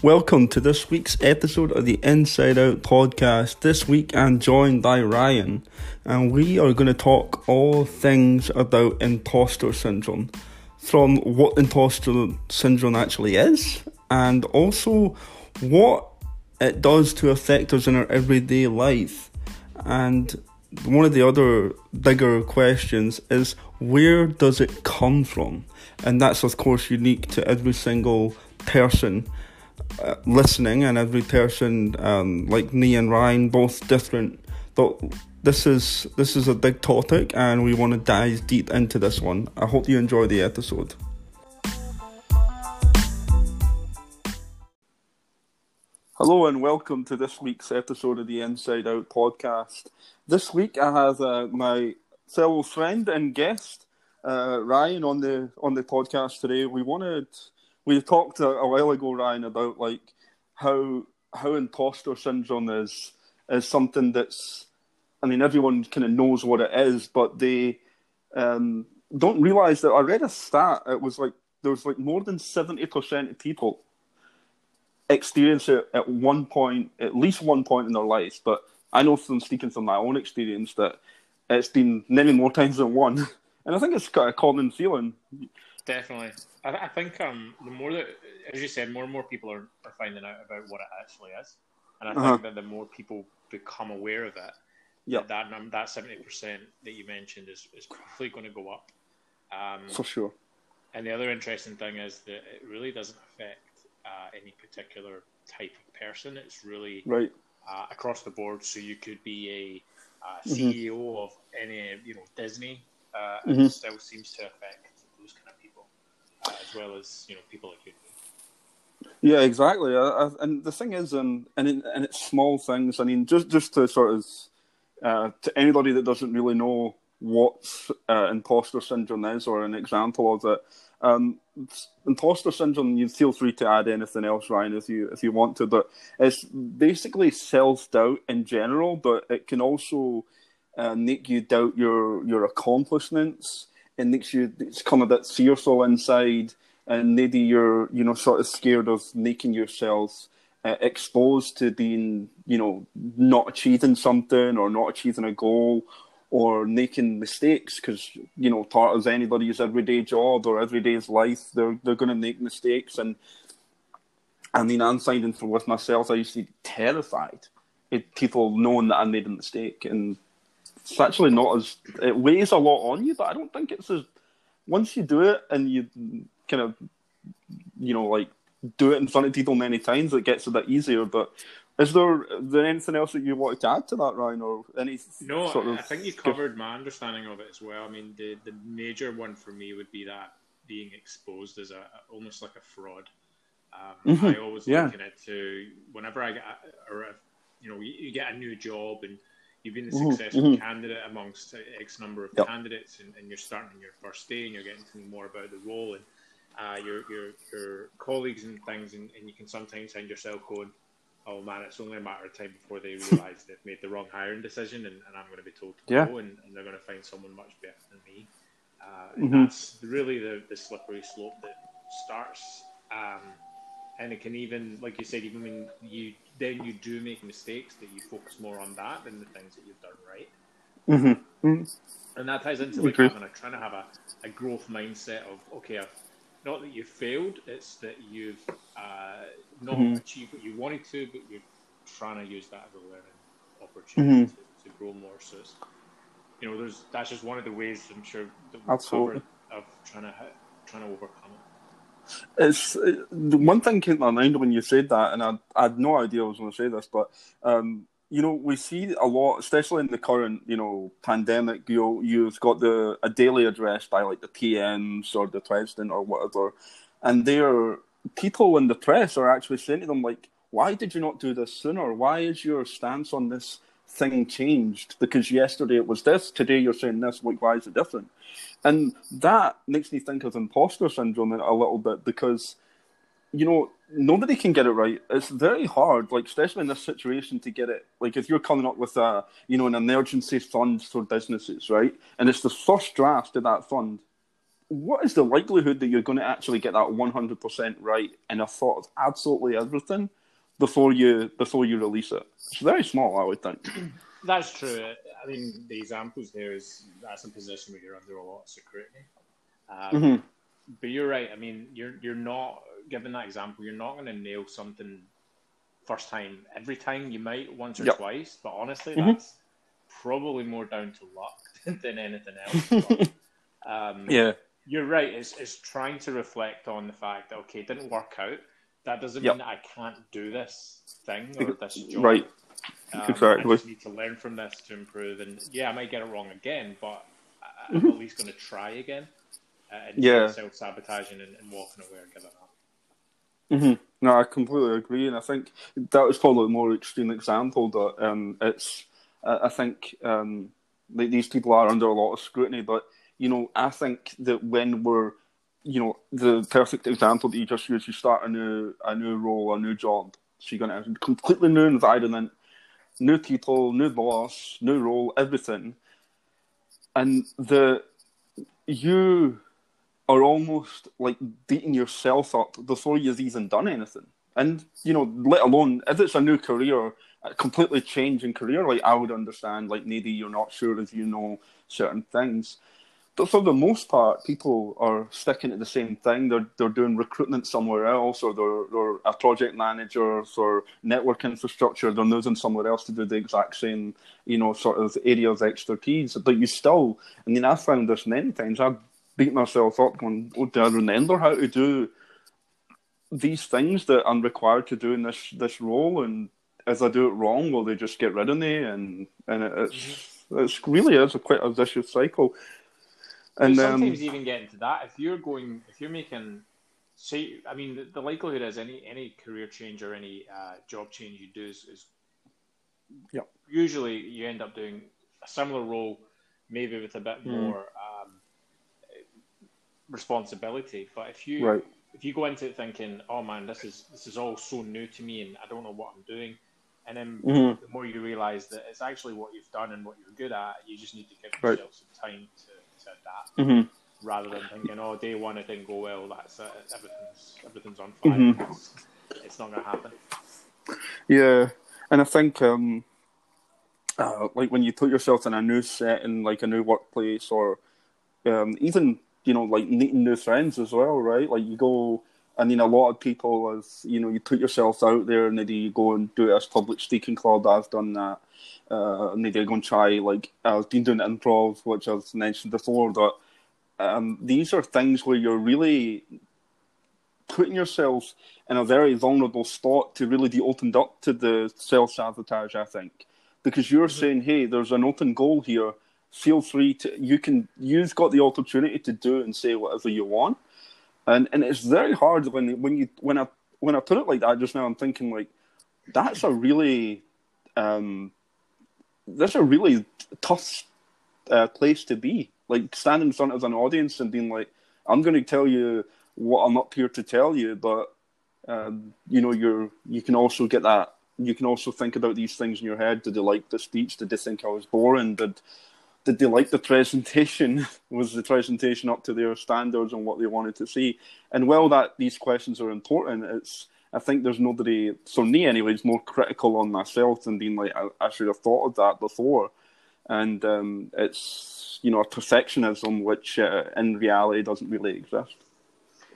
Welcome to this week's episode of the Inside Out podcast. This week I'm joined by Ryan, and we are going to talk all things about imposter syndrome from what imposter syndrome actually is, and also what it does to affect us in our everyday life. And one of the other bigger questions is where does it come from? And that's, of course, unique to every single person uh, listening and every person um, like me and Ryan both different but this is this is a big topic and we want to dive deep into this one I hope you enjoy the episode Hello and welcome to this week's episode of the Inside Out podcast. This week I have uh, my fellow friend and guest uh, Ryan on the on the podcast today. We wanted we talked a, a, while ago, Ryan, about like how how imposter syndrome is is something that's. I mean, everyone kind of knows what it is, but they um, don't realize that. I read a stat. It was like there was like more than seventy percent of people experience it at one point, at least one point in their life. But I know from speaking from my own experience that it's been many more times than one, and I think it's quite a common feeling. Definitely. I, I, think um, the more that, as you said, more and more people are, are finding out about what it actually is. And I uh-huh. think that the more people become aware of it, yep. that that, that 70% that you mentioned is, is probably going to go up. Um, For sure. And the other interesting thing is that it really doesn't affect uh, any particular type of person. It's really right. uh, across the board. So you could be a, a CEO mm-hmm. of any, you know, Disney. Uh, mm-hmm. It still seems to affect as well as you know people like you. Yeah, exactly. I, I, and the thing is, um, and and it's small things. I mean, just just to sort of uh, to anybody that doesn't really know what uh, imposter syndrome is or an example of it. Um, imposter syndrome. You feel free to add anything else, Ryan, if you if you want to. But it's basically self doubt in general, but it can also uh, make you doubt your your accomplishments it makes you it's come a bit fearful inside, and maybe you're you know sort of scared of making yourself uh, exposed to being you know not achieving something or not achieving a goal or making mistakes because you know part of anybody's everyday job or everyday's life they're they're going to make mistakes. And I mean I'm finding for with myself I used to be terrified at people knowing that I made a mistake. And it's actually not as it weighs a lot on you, but I don't think it's as once you do it and you kind of you know like do it in front of people many times, it gets a bit easier. But is there is there anything else that you wanted to add to that, Ryan, or any? No, sort of I think you covered my understanding of it as well. I mean, the the major one for me would be that being exposed as a almost like a fraud. Um, mm-hmm. I always yeah. liken it to whenever I get or you know you, you get a new job and you've been a mm-hmm, successful mm-hmm. candidate amongst X number of yep. candidates, and, and, you're starting on your first day, and you're getting to know more about the role and uh, your, your your colleagues and things, and, and, you can sometimes find yourself going, "Oh man, it's only a matter of time before they realise they've made the wrong hiring decision, and, and I'm going to be told to yeah. go, and, and, they're going to find someone much better than me." Uh, and mm-hmm. that's really the, the slippery slope that starts. Um, and it can even, like you said, even when you then you do make mistakes, that you focus more on that than the things that you've done right. Mm-hmm. Mm-hmm. And that ties into like having a, trying to have a, a growth mindset of okay, I've, not that you failed, it's that you've uh, not mm-hmm. achieved what you wanted to, but you're trying to use that as a learning opportunity mm-hmm. to, to, grow more. So it's, you know, there's that's just one of the ways I'm sure that we cover of trying to trying to overcome it. It's it, the one thing came to my mind when you said that, and I, I had no idea I was going to say this, but um, you know, we see a lot, especially in the current, you know, pandemic. You you've got the a daily address by like the PMs or the president or whatever, and they're people in the press are actually saying to them like, "Why did you not do this sooner? Why is your stance on this thing changed? Because yesterday it was this, today you're saying this. Like, why is it different?" And that makes me think of imposter syndrome a little bit because, you know, nobody can get it right. It's very hard, like especially in this situation, to get it. Like if you're coming up with a, you know, an emergency fund for businesses, right? And it's the first draft of that fund, what is the likelihood that you're going to actually get that 100% right in a thought of absolutely everything before you before you release it? It's very small, I would think. That's true. I mean, the examples there is that's a position where you're under a lot of scrutiny. Um, mm-hmm. But you're right. I mean, you're you're not given that example. You're not going to nail something first time every time. You might once or yep. twice, but honestly, mm-hmm. that's probably more down to luck than anything else. um, yeah, you're right. It's, it's trying to reflect on the fact that okay, it didn't work out. That doesn't yep. mean that I can't do this thing or this job. Right. Um, exactly. I just need to learn from this to improve. And yeah, I might get it wrong again, but I'm mm-hmm. at least going to try again. Uh, and yeah. self sabotaging and, and, walking away or giving up. Mm-hmm. No, I completely agree, and I think that was probably a more extreme example. That um, it's, I think um, these people are under a lot of scrutiny, but you know, I think that when we're, you know, the perfect example that you just used, you start a new a new role, a new job, so you're going to have completely new environment, new people, new boss, new role, everything, and the you are almost like beating yourself up before you've even done anything. And you know, let alone if it's a new career, a completely changing career, like I would understand, like maybe you're not sure if you know certain things. But for the most part, people are sticking to the same thing. They're they're doing recruitment somewhere else, or they're they're a project manager for network infrastructure. They're moving somewhere else to do the exact same, you know, sort of area of expertise. But you still, I mean, I've found this many times. I've beat myself up going, oh, do I remember how to do these things that I'm required to do in this this role? And if I do it wrong, will they just get rid of me? And and it's mm-hmm. it's really is a quite a vicious cycle. And sometimes um, even get into that if you're going if you're making say I mean the, the likelihood is any any career change or any uh, job change you do is, is yep. usually you end up doing a similar role maybe with a bit mm. more um, responsibility but if you right. if you go into it thinking oh man this is this is all so new to me and I don't know what I'm doing and then mm-hmm. the more you realize that it's actually what you've done and what you're good at you just need to give yourself right. some time to that mm-hmm. rather than thinking, oh, day one it didn't go well. That's it. Everything's everything's on fire. Mm-hmm. It's, it's, not going to happen. Yeah, and I think um, uh, like when you put yourself in a new setting, like a new workplace, or um, even you know like meeting new friends as well, right? Like you go. I mean, a lot of people, as you know, you put yourself out there, and then you go and do it as public speaking club. I've done that uh, maybe go and try like I've been doing improv, which I've mentioned before. That um, these are things where you're really putting yourself in a very vulnerable spot to really be opened up to the self sabotage. I think because you're mm-hmm. saying, "Hey, there's an open goal here. Feel free to. You can. You've got the opportunity to do and say whatever you want." And and it's very hard when when you when I when I put it like that just now. I'm thinking like that's a really um, that's a really tough uh, place to be. Like standing in front of an audience and being like, "I'm going to tell you what I'm up here to tell you," but um, you know, you're you can also get that. You can also think about these things in your head. Did they like the speech? Did they think I was boring? Did did they like the presentation? was the presentation up to their standards and what they wanted to see? And while that these questions are important, it's I think there's nobody, for me anyways, more critical on myself than being like, I, I should have thought of that before. And um, it's, you know, a perfectionism which uh, in reality doesn't really exist.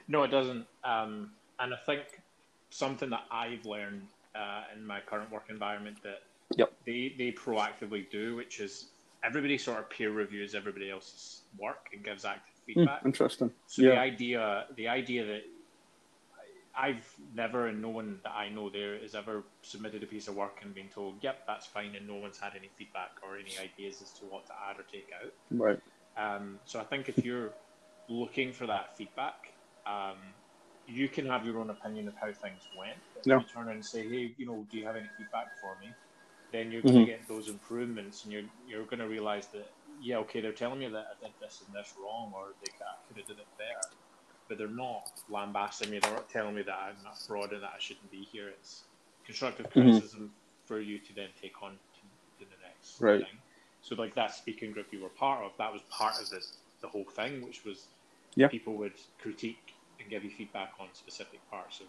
No, it doesn't. Um, and I think something that I've learned uh, in my current work environment that yep. they, they proactively do, which is everybody sort of peer reviews everybody else's work and gives active hmm, feedback. Mm, interesting. So yeah. the idea, the idea that I've never, and no one that I know there has ever submitted a piece of work and been told, "Yep, that's fine," and no one's had any feedback or any ideas as to what to add or take out. Right. Um, so I think if you're looking for that feedback, um, you can have your own opinion of how things went. Yeah. you turn around and say, "Hey, you know, do you have any feedback for me?" Then you're going mm-hmm. to get those improvements, and you're you're going to realize that yeah, okay, they're telling me that I did this and this wrong, or they could have did it better but they're not lambasting me. They're not telling me that I'm a fraud and that I shouldn't be here. It's constructive mm-hmm. criticism mm-hmm. for you to then take on to, to the next right. thing. So, like that speaking group you were part of, that was part of this the whole thing, which was yeah. people would critique and give you feedback on specific parts of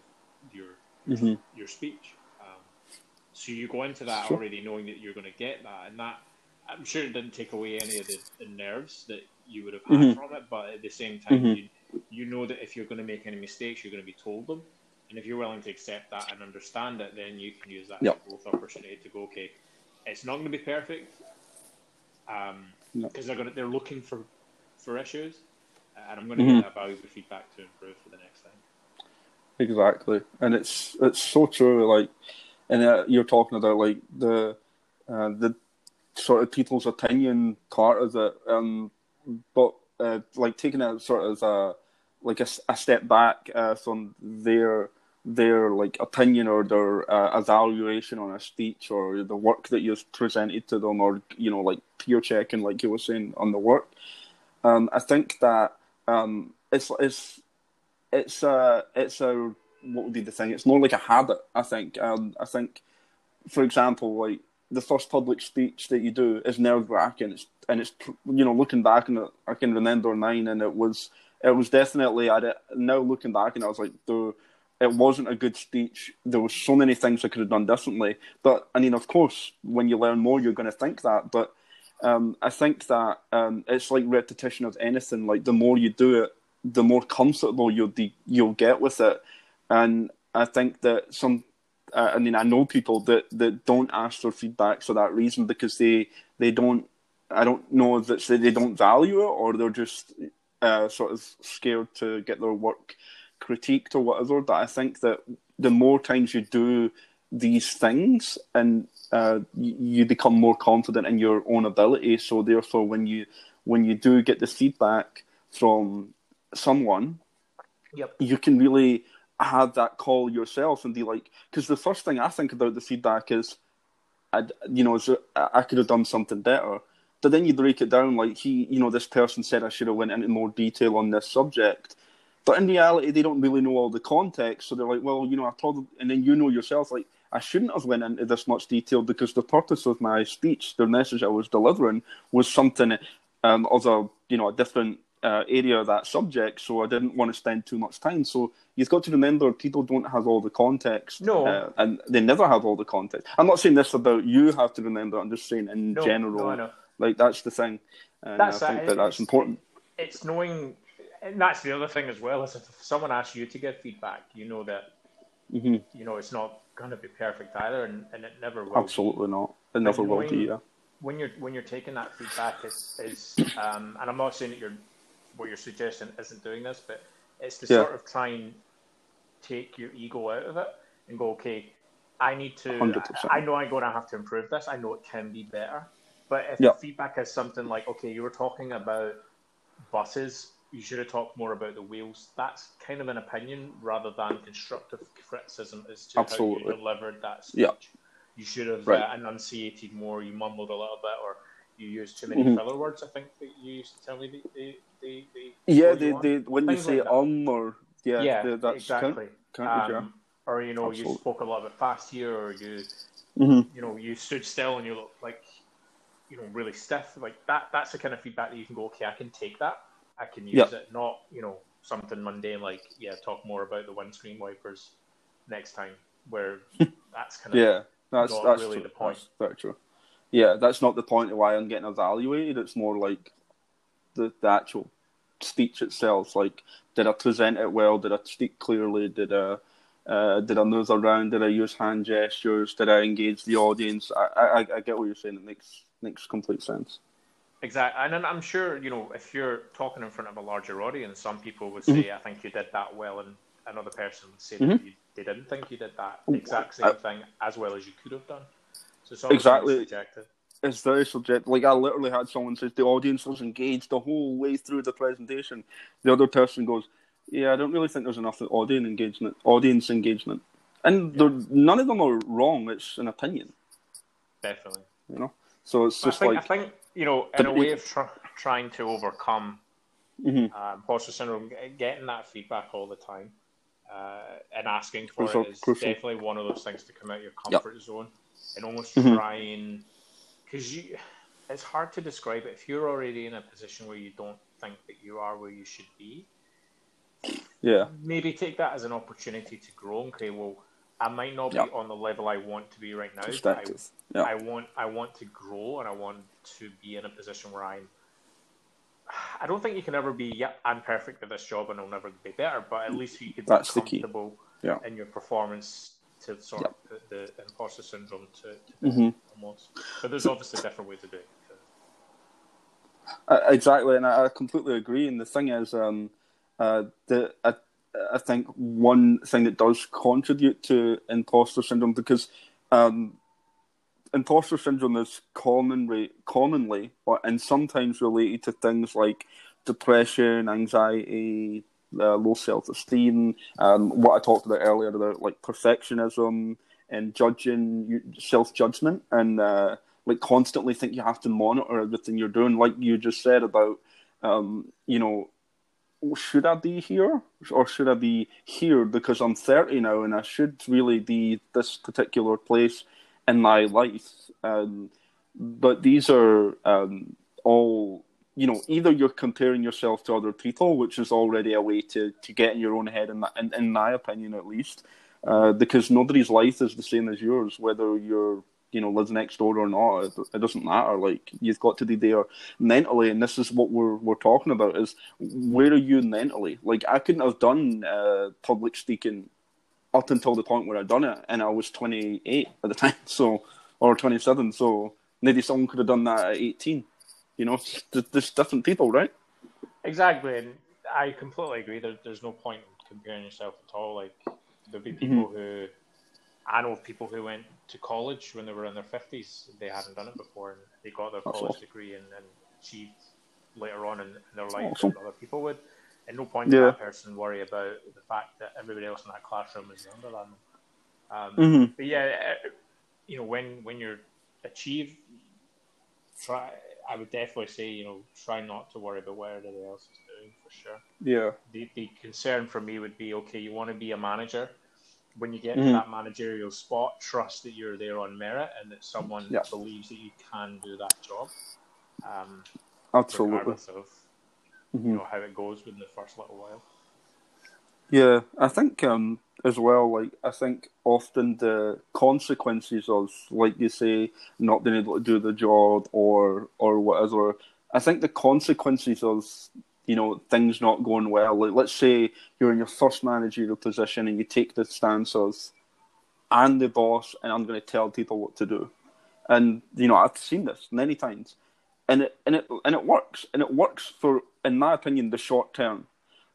your mm-hmm. your speech. So you go into that sure. already knowing that you're going to get that, and that I'm sure it didn't take away any of the, the nerves that you would have had mm-hmm. from it. But at the same time, mm-hmm. you you know that if you're going to make any mistakes, you're going to be told them. And if you're willing to accept that and understand it, then you can use that yep. growth opportunity to go, okay, it's not going to be perfect because um, no. they're going to, they're looking for for issues, and I'm going to mm-hmm. get that valuable feedback to improve for the next time. Exactly, and it's it's so true. Like, and uh, you're talking about like the uh, the sort of people's opinion part of it, um, but uh, like taking it sort of as a like a, a step back uh, from their their like opinion or their uh, evaluation on a speech or the work that you've presented to them or you know like peer checking like you were saying on the work um, I think that um, it's it's it's a it's a what would be the thing it's more like a habit I think um, I think for example like the first public speech that you do is nerve wracking it's and it's you know looking back it I can remember mine and it was it was definitely I now looking back and I was like the it wasn't a good speech. There were so many things I could have done differently. But I mean, of course, when you learn more, you're going to think that. But um, I think that um, it's like repetition of anything. Like the more you do it, the more comfortable you'll be, you'll get with it. And I think that some, uh, I mean, I know people that, that don't ask for feedback for that reason because they they don't. I don't know that they don't value it or they're just uh, sort of scared to get their work critiqued or whatever. But I think that the more times you do these things and uh, you, you become more confident in your own ability. So therefore, when you when you do get the feedback from someone, yep. you can really have that call yourself and be like, because the first thing I think about the feedback is, I, you know, I could have done something better. But then you break it down like he, you know, this person said I should have went into more detail on this subject, but in reality, they don't really know all the context. So they're like, well, you know, I probably, and then you know yourself, like, I shouldn't have went into this much detail because the purpose of my speech, the message I was delivering, was something um, of a, you know, a different uh, area of that subject. So I didn't want to spend too much time. So you've got to remember, people don't have all the context. No. Uh, and they never have all the context. I'm not saying this about you have to remember. I'm just saying in no, general. No, like, that's the thing. And that's I think that, that that's important. It's knowing and that's the other thing as well is if someone asks you to give feedback, you know that mm-hmm. you know it's not going to be perfect either, and, and it never will. Absolutely be. not. It never will be. Yeah. When you're when you're taking that feedback is is um, and I'm not saying that you're what you're suggesting isn't doing this, but it's to yeah. sort of try and take your ego out of it and go, okay, I need to. 100%. I know I'm going to have to improve this. I know it can be better. But if the feedback is something like, okay, you were talking about buses you should have talked more about the wheels. That's kind of an opinion rather than constructive criticism as to Absolutely. how you delivered that speech. You should have right. uh, enunciated more. You mumbled a little bit, or you used too many mm-hmm. filler words. I think that you used to tell me the the yeah they, they when Things you say like um or yeah, yeah that's exactly count, um, or you know Absolutely. you spoke a little bit fast here, or you mm-hmm. you know you stood still and you looked like you know really stiff. Like that. That's the kind of feedback that you can go. Okay, I can take that I can use yep. it. Not you know something mundane like yeah, talk more about the windscreen wipers next time. Where that's kind of yeah, that's not that's really true. the point. That's very true. Yeah, that's not the point of why I'm getting evaluated. It's more like the, the actual speech itself. Like, did I present it well? Did I speak clearly? Did I uh, did I move around? Did I use hand gestures? Did I engage the audience? I, I, I get what you're saying. It makes makes complete sense. Exactly, and I'm sure you know if you're talking in front of a larger audience, some people would say, mm-hmm. "I think you did that well," and another person would say mm-hmm. that you, they didn't think you did that exact same thing as well as you could have done. So it's exactly subjective. It's very subjective. Like I literally had someone say the audience was engaged the whole way through the presentation. The other person goes, "Yeah, I don't really think there's enough audience engagement. Audience engagement." And none of them are wrong. It's an opinion. Definitely. You know. So it's just I think, like I think you know, in a way of tr- trying to overcome mm-hmm. um, imposter syndrome, getting that feedback all the time uh, and asking for crucial, it is crucial. definitely one of those things to come out of your comfort yep. zone and almost mm-hmm. try and because you. It's hard to describe it if you're already in a position where you don't think that you are where you should be, yeah, maybe take that as an opportunity to grow and say, well, I might not be on the level I want to be right now. I, yeah. I want I want to grow and I want to be in a position where I'm. I don't think you can ever be. Yeah, I'm perfect at this job and I'll never be better. But at least you can That's be the key. comfortable Yeah. in your performance to sort Yeah. of put the imposter syndrome to, to hmm almost. But there's obviously different ways to do it. Uh, exactly, and I, I completely agree. And the thing is, um, uh, the I, I think one thing that does contribute to imposter syndrome because um, imposter syndrome is commonly, commonly, or, and sometimes related to things like depression, anxiety, uh, low self esteem, um, what I talked about earlier about like perfectionism and judging, self judgment, and uh, like constantly think you have to monitor everything you're doing, like you just said about, um, you know, should I be here or should I be here because I'm 30 now and I should really be this particular place in my life. Um, but these are um, all, you know, either you're comparing yourself to other people, which is already a way to, to get in your own head, in, in, in my opinion at least, uh, because nobody's life is the same as yours, whether you're you know lives next door or not. It, it, doesn't matter. Like you've got to be there mentally, and this is what we're we're talking about: is where are you mentally? Like I couldn't have done uh, public speaking up until the point where I'd done it, and I was 28 at the time, so or 27. So maybe someone could have done that at 18. You know, there's different people, right? Exactly, and I completely agree. There, there's no point in comparing yourself at all. Like there'll be people mm-hmm. who I know of people who went to college when they were in their fifties. They hadn't done it before, and they got their That's college awesome. degree and, and, achieved later on in, in their life awesome. what other people would. At no point yeah. did that person worry about the fact that everybody else in that classroom is younger than them. Um, mm-hmm. But yeah, you know, when when you're achieve, try. I would definitely say, you know, try not to worry about what everybody else is doing for sure. Yeah. The the concern for me would be okay. You want to be a manager when you get Mhm. to that managerial spot, trust that you're there on merit and that someone Yeah. believes that you can do that job. Um, Absolutely. regardless of Mhm. you know how it goes within the first little while. Yeah, I think um, as well. Like I think often the consequences of, like you say, not being able to do the job or or whatever. I think the consequences of you know things not going well. Like let's say you're in your first managerial position and you take the stance of, I'm the boss and I'm going to tell people what to do, and you know I've seen this many times, and it and it and it works and it works for, in my opinion, the short term,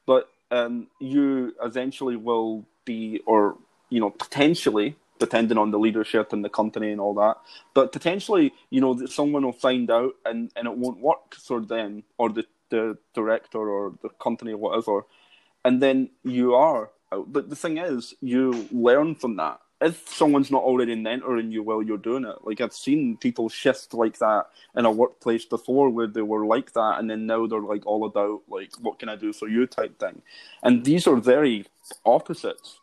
but um, you eventually will be, or you know, potentially, depending on the leadership and the company and all that, but potentially, you know, that someone will find out and, and it won't work for them or the, the director or the company or whatever, and then you are. But the thing is, you learn from that. If someone's not already mentoring you while you're doing it, like I've seen people shift like that in a workplace before where they were like that and then now they're like all about like what can I do for you type thing. And these are very opposites.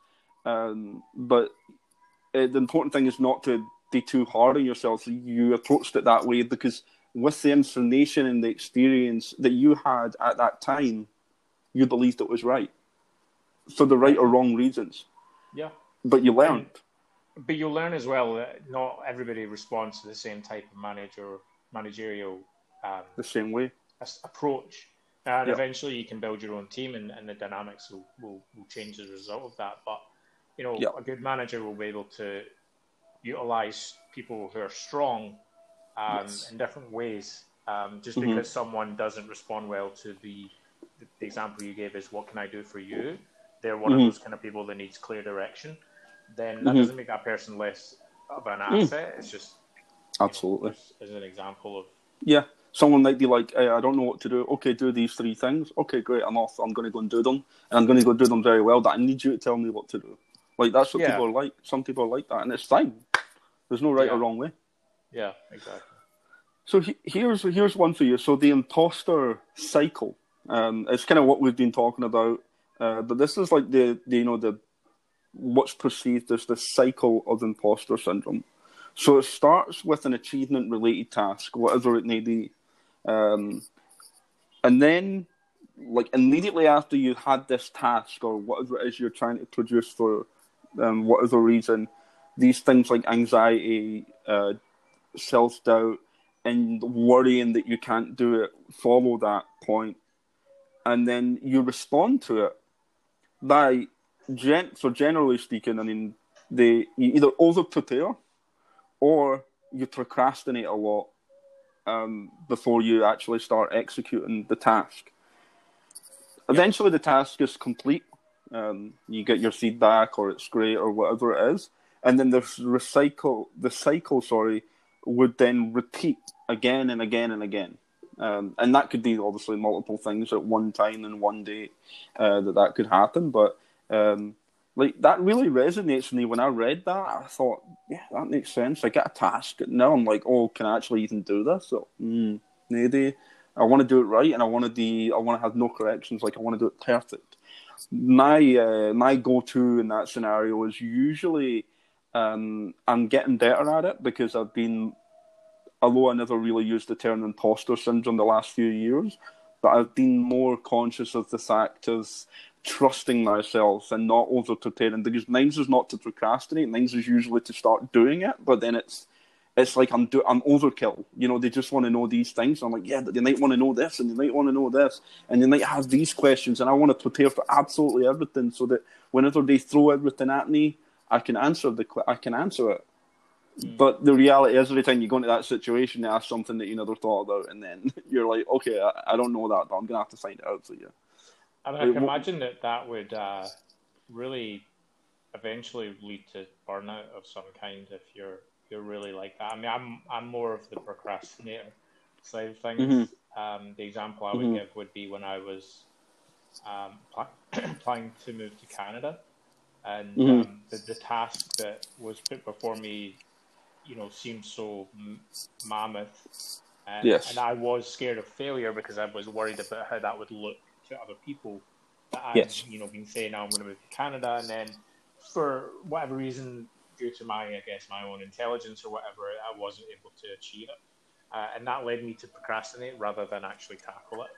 Um, but uh, the important thing is not to be too hard on yourself. You approached it that way because with the information and the experience that you had at that time, you believed it was right for the right or wrong reasons. Yeah. But you learned. But you'll learn as well that not everybody responds to the same type of manager managerial um, the same way approach. And Yep. eventually you can build your own team and, and the dynamics will, will, will change as a result of that. But, you know, Yep. a good manager will be able to utilize people who are strong um, Yes. in different ways. Um, just Mhm. because someone doesn't respond well to the, the example you gave is what can I do for you? They're one Mhm. of those kind of people that needs clear direction. Then that Mhm. doesn't make that person less of an Mm. asset. It's just Absolutely. as, an example of Yeah. Someone might be like, hey, I don't know what to do. Okay, do these three things. Okay, great. I'm off. I'm going to go and do them. And I'm going to go do them very well. That I need you to tell me what to do. Like, that's what Yeah. people are like. Some people are like that. And it's fine. There's no right or wrong way. yeah, exactly. So he, here's here's one for you. So the imposter cycle. Um, it's kind of what we've been talking about, uh, but this is like the, the you know the what's perceived as the cycle of imposter syndrome. So it starts with an achievement related task, whatever it may be, um, and then like immediately after you had this task or whatever it is you're trying to produce for um, whatever reason, these things like anxiety, uh, self doubt, and worrying that you can't do it follow that point, and then you respond to it by gen- so generally speaking, I mean, they you either over prepare or you procrastinate a lot um, before you actually start executing the task. Eventually, the task is complete. Um, you get your feedback, or it's great, or whatever it is, and then the recycle, the cycle, sorry, would then repeat again and again and again. Um, and that could be obviously multiple things at one time in one day uh, that that could happen. But um, like that really resonates with me when I read that. I thought, yeah, that makes sense. I get a task. Now I'm like, oh, can I actually even do this? So, mm, maybe I want to do it right, and I want to do. I want to have no corrections. Like I want to do it perfect. My uh, my go to in that scenario is usually um, I'm getting better at it because I've been, although I never really used the term imposter syndrome the last few years, but I've been more conscious of the fact of trusting myself and not over preparing because mine's is not to procrastinate, mine's is usually to start doing it, but then it's it's like I'm do I'm overkill. You know, they just want to know these things. I'm like, yeah, they might want to know this and they might want to know this and they might have these questions and I want to prepare for absolutely everything so that whenever they throw everything at me, I can answer the I can answer it. Mm. But the reality is, every time you go into that situation, they ask something that you never thought about, and then you're like, okay, I, I don't know that, but I'm gonna have to find it out for you. I mean, I can imagine that that would uh, really eventually lead to burnout of some kind if you're you're really like that. I mean, I'm I'm more of the procrastinator side of things. Mm-hmm. Um, the example I would mm-hmm. give would be when I was um, pl- planning to move to Canada, and mm-hmm. um, the, the task that was put before me, you know, seemed so m- mammoth, and, yes. and I was scared of failure because I was worried about how that would look to other people that I've yes. you know been saying now I'm going to move to Canada, and then for whatever reason, due to my I guess my own intelligence or whatever, I wasn't able to achieve it, uh, and that led me to procrastinate rather than actually tackle it.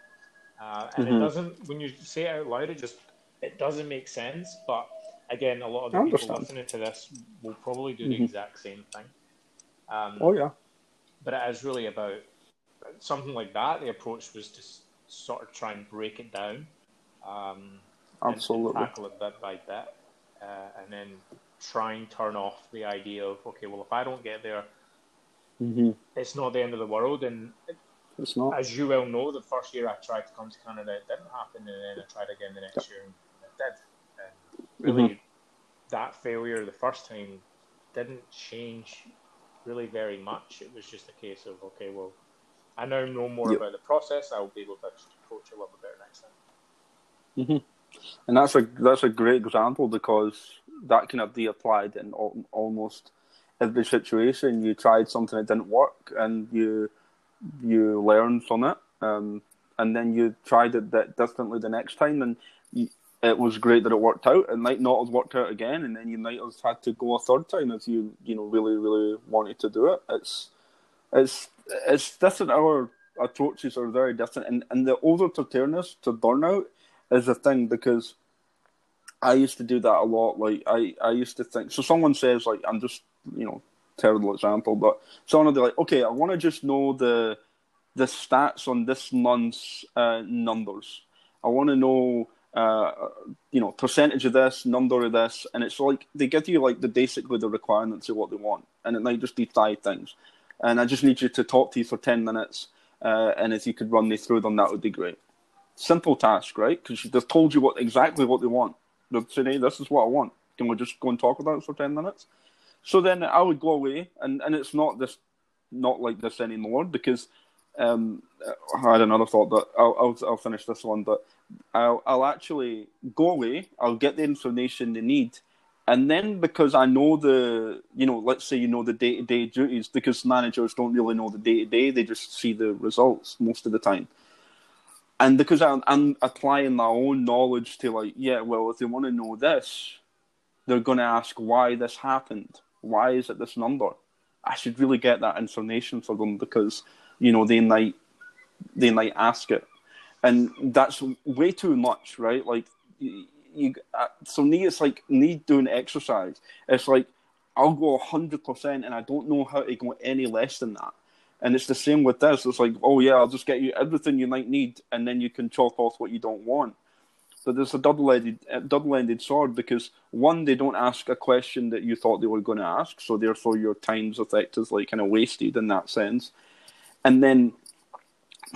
Uh, and mm-hmm. it doesn't when you say it out loud, it just it doesn't make sense. But again, a lot of the people listening to this will probably do the mm-hmm. exact same thing. Um, oh yeah, but it is really about something like that. The approach was to sort of try and break it down. Um, Absolutely. And, tackle it bit by bit. Uh, and then try and turn off the idea of, okay, well, if I don't get there, mm-hmm. it's not the end of the world. And it's not. As you well know, the first year I tried to come to Canada, it didn't happen. And then I tried again the next year, and it did. And really, mm-hmm. that failure the first time didn't change really very much. It was just a case of, okay, well, I now know more yep. about the process. I will be able to approach a little bit better next time. Mm-hmm. And that's a that's a great example because that can be applied in almost every situation. You tried something that didn't work, and you you learned from it, um, and then you tried it that differently the next time, and you, it was great that it worked out. It might not have worked out again, and then you might have had to go a third time if you you know really really wanted to do it. It's it's it's different. Our approaches are very different, and and the over preparedness to burnout is a thing because I used to do that a lot. Like I I used to think so. Someone says like I'm just you know terrible example, but someone will be like, okay, I want to just know the the stats on this month's uh, numbers. I want to know uh, you know, percentage of this, number of this, and it's like they give you like the basically the requirements of what they want, and it might just be five things and I just need you to talk to you for 10 minutes. Uh, and if you could run me through them, that would be great. Simple task, right? Because they've told you what exactly what they want. They've said, hey, this is what I want. Can we just go and talk about it for 10 minutes? So then I would go away, and, and it's not this, not like this anymore because um, I had another thought, but I'll, I'll, I'll finish this one. But I'll, I'll actually go away. I'll get the information they need, and then because I know the, you know, let's say you know the day to day duties, because managers don't really know the day to day, they just see the results most of the time. And because I'm, I'm, applying my own knowledge to, like, yeah, well, if they want to know this, they're going to ask why this happened. Why is it this number? I should really get that information for them because, you know, they might, they might ask it. and that's way too much, right? Like you, uh, so me, it's like me doing exercise. It's like I'll go hundred percent, and I don't know how to go any less than that. And it's the same with this. It's like, oh yeah, I'll just get you everything you might need, and then you can chop off what you don't want. But there's a double-ended double-ended sword because one, they don't ask a question that you thought they were going to ask, so therefore your time's effect like kind of wasted in that sense. And then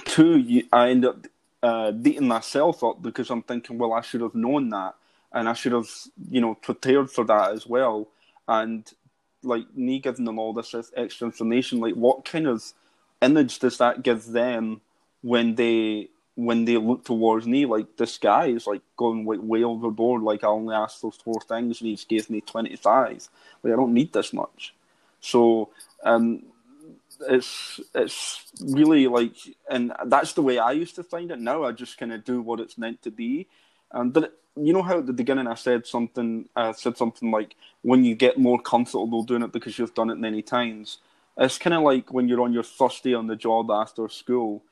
two, you, I end up uh, beating myself up because I'm thinking, well, I should have known that, and I should have, you know, prepared for that as well. And like me giving them all this extra information, like what kind of image does that give them when they when they look towards me? Like this guy is like going like way overboard. Like I only asked those four things, and he just gave me twenty five. Like I don't need this much. So um, it's it's really like, and that's the way I used to find it. Now I just kind of do what it's meant to be. Um, but you know how at the beginning I said something, I said something like when you get more comfortable doing it because you've done it many times. It's kind of like when you're on your first day on the job after school,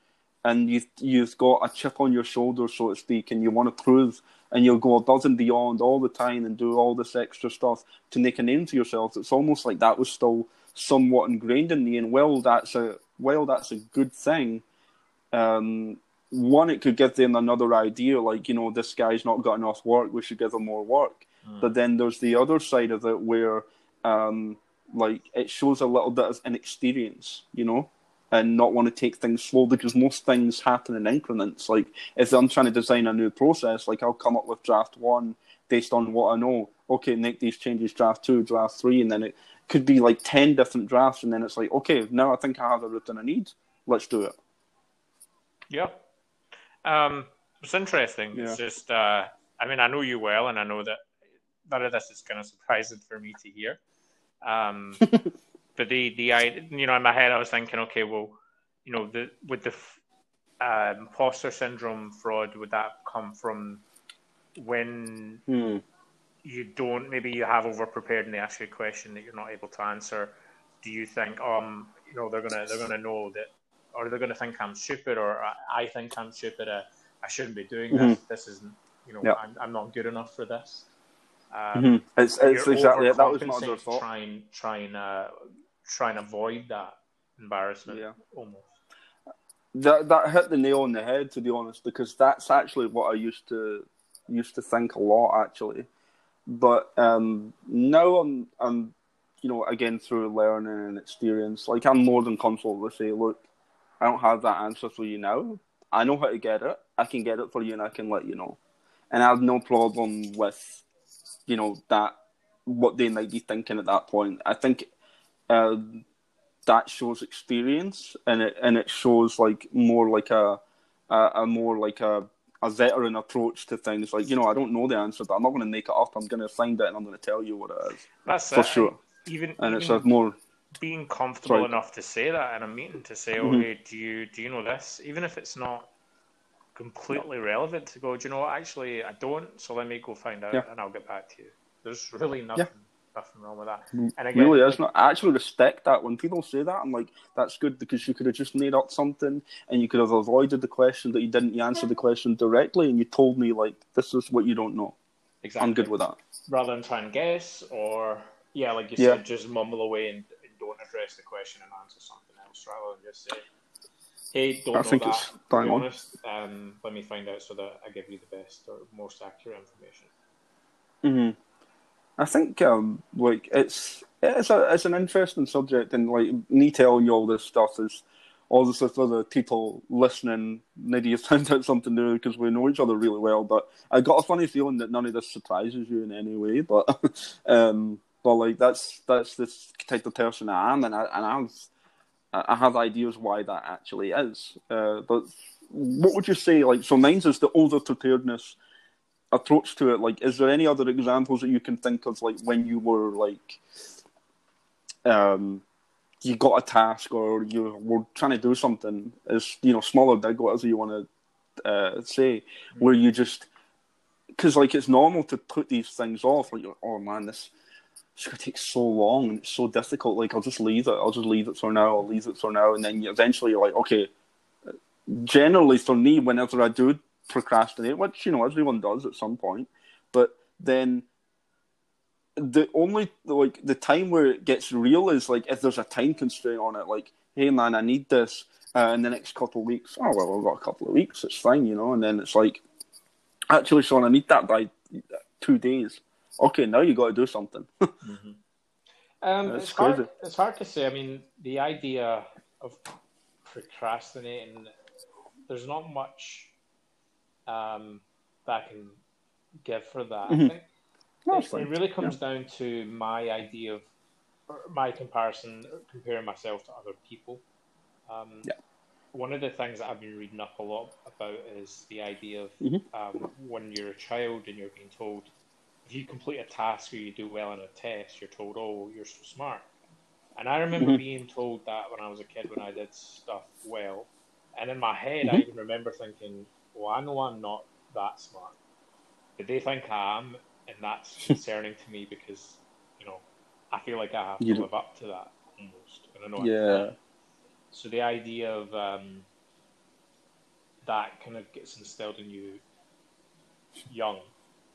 and you you've got a chip on your shoulder, so to speak, and you want to prove, and you'll go above and beyond all the time and do all this extra stuff to make a name for yourself. It's almost like that was still somewhat ingrained in me. And while that's a while that's a good thing, um, one it could give them another idea, like you know this guy's not got enough work, we should give him more work. Mm. But then there's the other side of it where, um, like it shows a little bit of inexperience, you know. And not want to take things slow because most things happen in increments. Like if I'm trying to design a new process, like I'll come up with draft one based on what I know. Okay, make these changes, draft two, draft three, and then it could be like 10 different drafts, and then it's like, okay, now I think I have everything I need. Let's do it. Yeah. Um, it's interesting. Yeah. It's just, uh, I mean, I know you well, and I know that none of this is kind of surprising for me to hear. Um, but the, the, I, you know, in my head, I was thinking, okay, well, you know, the, with the uh, imposter syndrome fraud, would that come from when hmm you don't maybe you have over prepared and they ask you a question that you're not able to answer do you think um you know they're gonna they're gonna know that or they're gonna think i'm stupid or i think i'm stupid uh, i shouldn't be doing this mm-hmm. this isn't you know yep. I'm, I'm not good enough for this um, mm-hmm. it's, it's exactly it. that was my other thought try and try and uh, try and avoid that embarrassment yeah. almost that that hit the nail on the head to be honest because that's actually what i used to used to think a lot actually but um, now I'm, I'm, you know, again through learning and experience, like I'm more than comfortable to say, look, I don't have that answer for you now. I know how to get it. I can get it for you, and I can let you know. And I have no problem with, you know, that what they might be thinking at that point. I think uh, that shows experience, and it and it shows like more like a, a, a more like a a veteran approach to things. Like, you know, I don't know the answer, but I'm not going to make it up. I'm going to find it and I'm going to tell you what it is. That's for it. sure. Even and even it's a more being comfortable Sorry. enough to say that in a meeting to say, "Oh, mm-hmm. hey, do you do you know this?" Even if it's not completely no. relevant, to go, "Do you know what? Actually, I don't. So let me go find out, yeah. and I'll get back to you." There's really nothing. Yeah nothing wrong with that. Mm, and again, really is not. I actually respect that when people say that. I'm like, that's good because you could have just made up something and you could have avoided the question that you didn't. You answered the question directly and you told me like, this is what you don't know. Exactly. I'm good with that. Rather than try and guess or yeah, like you yeah. said, just mumble away and, and, don't address the question and answer something else rather than just say. Hey, don't I know think that. It's be honest, um, let me find out so that I give you the best or most accurate information. Mm-hmm. I think um, like it's it's a it's an interesting subject, and like me telling you all this stuff is all this for the people listening. Maybe you found out something new because we know each other really well. But I got a funny feeling that none of this surprises you in any way. But um, but like that's that's this type of person I am, and I and I have I have ideas why that actually is. Uh, but what would you say? Like so, mine's is the over preparedness approach to it. Like is there any other examples that you can think of like when you were like um you got a task or you were trying to do something as you know small or big whatever you want to uh, say mm-hmm. where you just because like it's normal to put these things off like oh man this it's gonna take so long and it's so difficult. Like I'll just leave it. I'll just leave it for now. I'll leave it for now. And then eventually you're like okay. Generally for me, whenever I do procrastinate, which you know everyone does at some point, but then the only like the time where it gets real is like if there's a time constraint on it, like hey man, I need this uh, in the next couple of weeks. Oh well, I've got a couple of weeks, it's fine, you know. And then it's like, actually, Sean, I need that by two days. Okay, now you got to do something. mm-hmm. um, it's, hard, it's hard to say. I mean, the idea of procrastinating, there's not much um, that I can give for that. Mm-hmm. I think it, it, really comes yeah. down to my idea of my comparison, comparing myself to other people. Um, yeah. One of the things that I've been reading up a lot about is the idea of mm-hmm. um, when you're a child and you're being told if you complete a task or you do well on a test, you're told, "Oh, you're so smart." And I remember mm-hmm. being told that when I was a kid when I did stuff well, and in my head mm-hmm. I even remember thinking, "Well, I know I'm not that smart, but they think I am, and that's concerning to me because you know I feel like I have to live up to that almost, and I know yeah." So the idea of um, that kind of gets instilled in you young.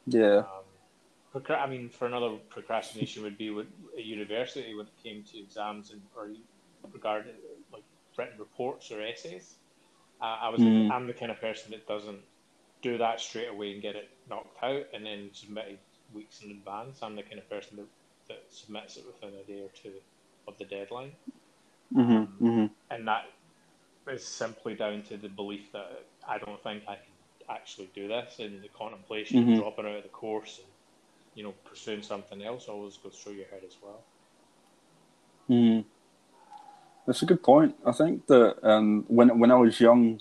Yeah. Um, I mean, for another procrastination would be with a university when it came to exams and or regarding like written reports or essays. Uh, I was mm. I'm the kind of person that doesn't do that straight away and get it knocked out and then submit it weeks in advance. I'm the kind of person that, that submits it within a day or two of the deadline. Mm-hmm, mm-hmm. And that is simply down to the belief that I don't think I can actually do this, and the contemplation mm-hmm. of dropping out of the course and you know pursuing something else always goes through your head as well. Mm. That's a good point. I think that um, when when I was young,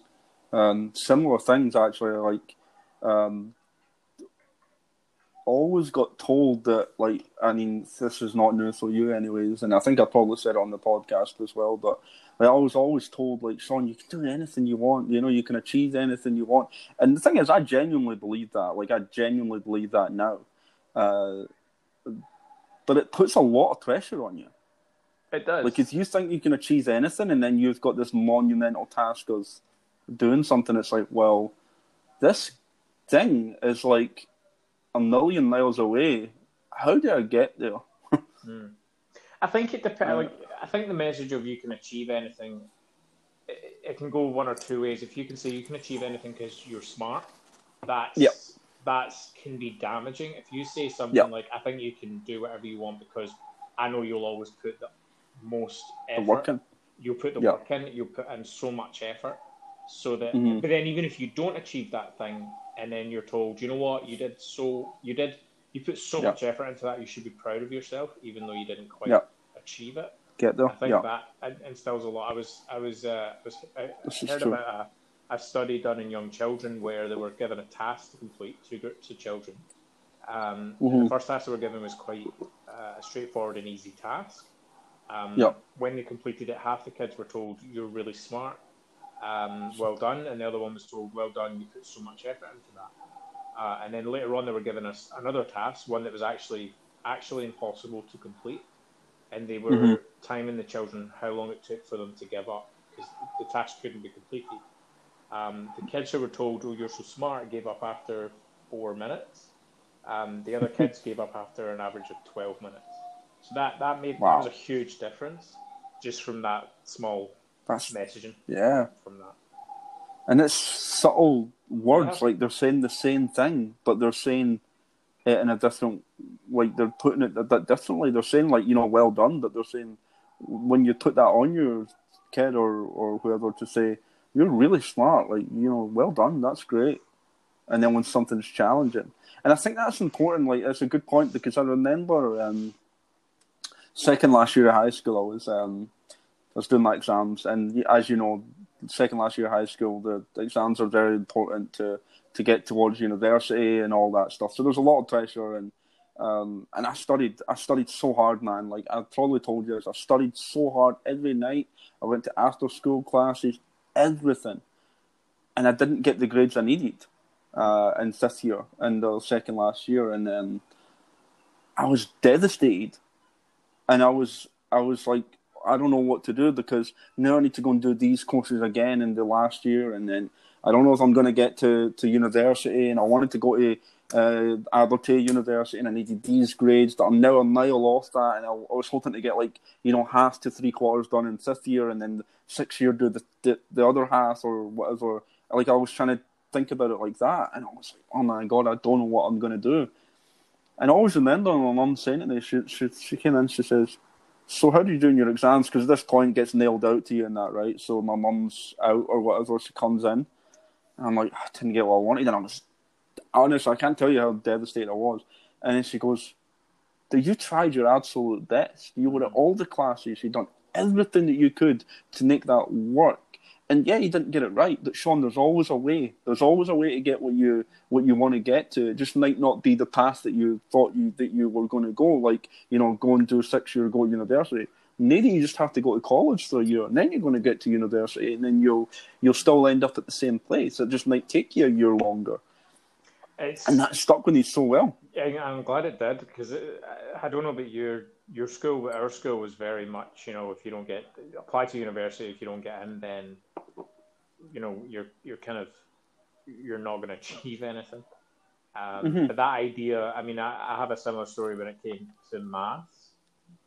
um, similar things actually like um, always got told that, like, I mean, this is not new for you, anyways, and I think I probably said it on the podcast as well, but like, I was always told, like, Sean, you can do anything you want, you know, you can achieve anything you want. And the thing is, I genuinely believe that. Like, I genuinely believe that now. Uh, but it puts a lot of pressure on you. It does. Like, if you think you can achieve anything and then you've got this monumental task of doing something, it's like, well, this thing is like a million miles away. How do I get there? mm. I think it depends. Uh, like, I think the message of you can achieve anything, it, it, can go one or two ways. If you can say you can achieve anything because you're smart, that's yep. that's can be damaging. If you say something yep. like, "I think you can do whatever you want because I know you'll always put the most effort. Work in. You'll put the yep. work in. You'll put in so much effort, so that. Mm-hmm. But then, even if you don't achieve that thing, and then you're told, you know what, you did so, you did, you put so yep. much effort into that, you should be proud of yourself, even though you didn't quite yep. achieve it. Get there. I think that instills a lot. I was, I was, uh, was I, I heard about a, a study done in young children where they were given a task to complete, two groups of children. Um, mm-hmm. The first task they were given was quite uh, a straightforward and easy task. Um, yep. When they completed it, half the kids were told, "You're really smart," um, well done, and the other one was told, well done, you put so much effort into that. Uh, and then later on, they were given us another task, one that was actually actually impossible to complete, and they were mm-hmm. timing the children how long it took for them to give up because the task couldn't be completed. Um, the kids who were told, "Oh, you're so smart," gave up after four minutes. Um, the other kids gave up after an average of twelve minutes. So that that made wow. that was a huge difference just from that small that's messaging. Yeah. From that. And it's subtle words, yeah. like they're saying the same thing, but they're saying it in a different, like they're putting it bit differently. They're saying like you know, well done, but they're saying when you put that on your kid or or whoever to say you're really smart, like you know, well done, that's great. And then when something's challenging, and I think that's important. Like it's a good point because I remember um, second last year of high school, I was um, I was doing my exams, and as you know, second last year of high school, the, the, exams are very important to to get towards university and all that stuff. So there's a lot of pressure, and um, and I studied I studied so hard, man. Like I probably told you, I studied so hard every night. I went to after school classes, everything, and I didn't get the grades I needed uh, in fifth year and the second last year, and then I was devastated, and I was I was like I don't know what to do because now I need to go and do these courses again in the last year, and then I don't know if I'm going to get to, to university, and I wanted to go to uh, Abertay University, and I needed these grades that I'm now a mile off that, and I, I, was hoping to get like you know half to three quarters done in fifth year, and then sixth year do the, the, the other half or whatever. Like I was trying to think about it like that, and I was like, oh my god, I don't know what I'm going to do. And I always remember my mum saying to me, she, she, she came in, she says, so how do you do in your exams? Because this point gets nailed out to you and that, right? So my mum's out or whatever, she comes in, and I'm like, I didn't get what I wanted, and I was honest, I can't tell you how devastated I was. And then she goes, You tried your absolute best. You were at all the classes, you'd done everything that you could to make that work. And yeah, you didn't get it right, but Sean, there's always a way. There's always a way to get what you what you want to get to. It just might not be the path that you thought you that you were going to go. Like you know, going to a six year go to university. Maybe you just have to go to college for a year, and then you're going to get to university, and then you'll you'll still end up at the same place. It just might take you a year longer. It's, and that stuck with me so well. Yeah, I'm glad it did because I don't know about your your school, our school was very much, you know, if you don't get apply to university, if you don't get in, then you know you're you're kind of you're not going to achieve anything. Um, mm-hmm. But that idea, I mean, I, I, have a similar story when it came to maths.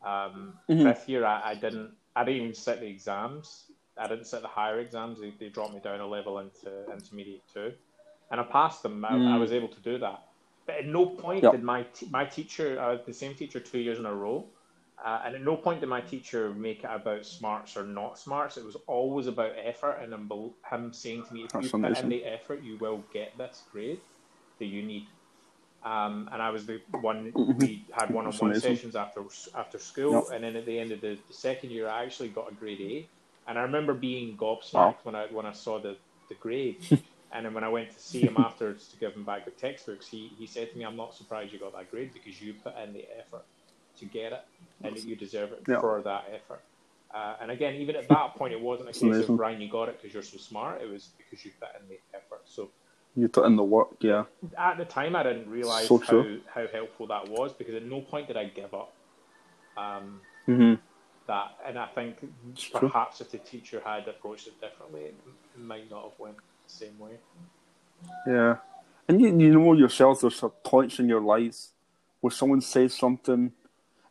Um, mm-hmm. Fifth year, I, I, didn't, I didn't even sit the exams. I didn't sit the higher exams. They, they dropped me down a level into intermediate two and I passed them. I, mm. I was able to do that. But at no point yep. did my t- my teacher, uh, the same teacher two years in a row, uh, and at no point did my teacher make it about smarts or not smarts. It was always about effort, and him saying to me, "If That's you amazing. put in the effort, you will get this grade that you need." Um, and I was the one mm-hmm. we had one-on-one sessions after after school, yep. and then at the end of the, the, second year, I actually got a grade A. And I remember being gobsmacked wow. when I when I saw the the grade. And then when I went to see him afterwards to give him back the textbooks, he, he said to me, I'm not surprised you got that grade because you put in the effort to get it and that you deserve it yeah. for that effort. Uh, and again, even at that point, it wasn't a case amazing. of Ryan, you got it because you're so smart. It was because you put in the effort. So you put in the work, yeah. At the time, I didn't realize so how, how helpful that was because at no point did I give up. Um, mm-hmm. That, and I think it's perhaps true. if the teacher had approached it differently, it might not have went same way. Yeah, and you you know yourself. There's some points in your life where someone says something,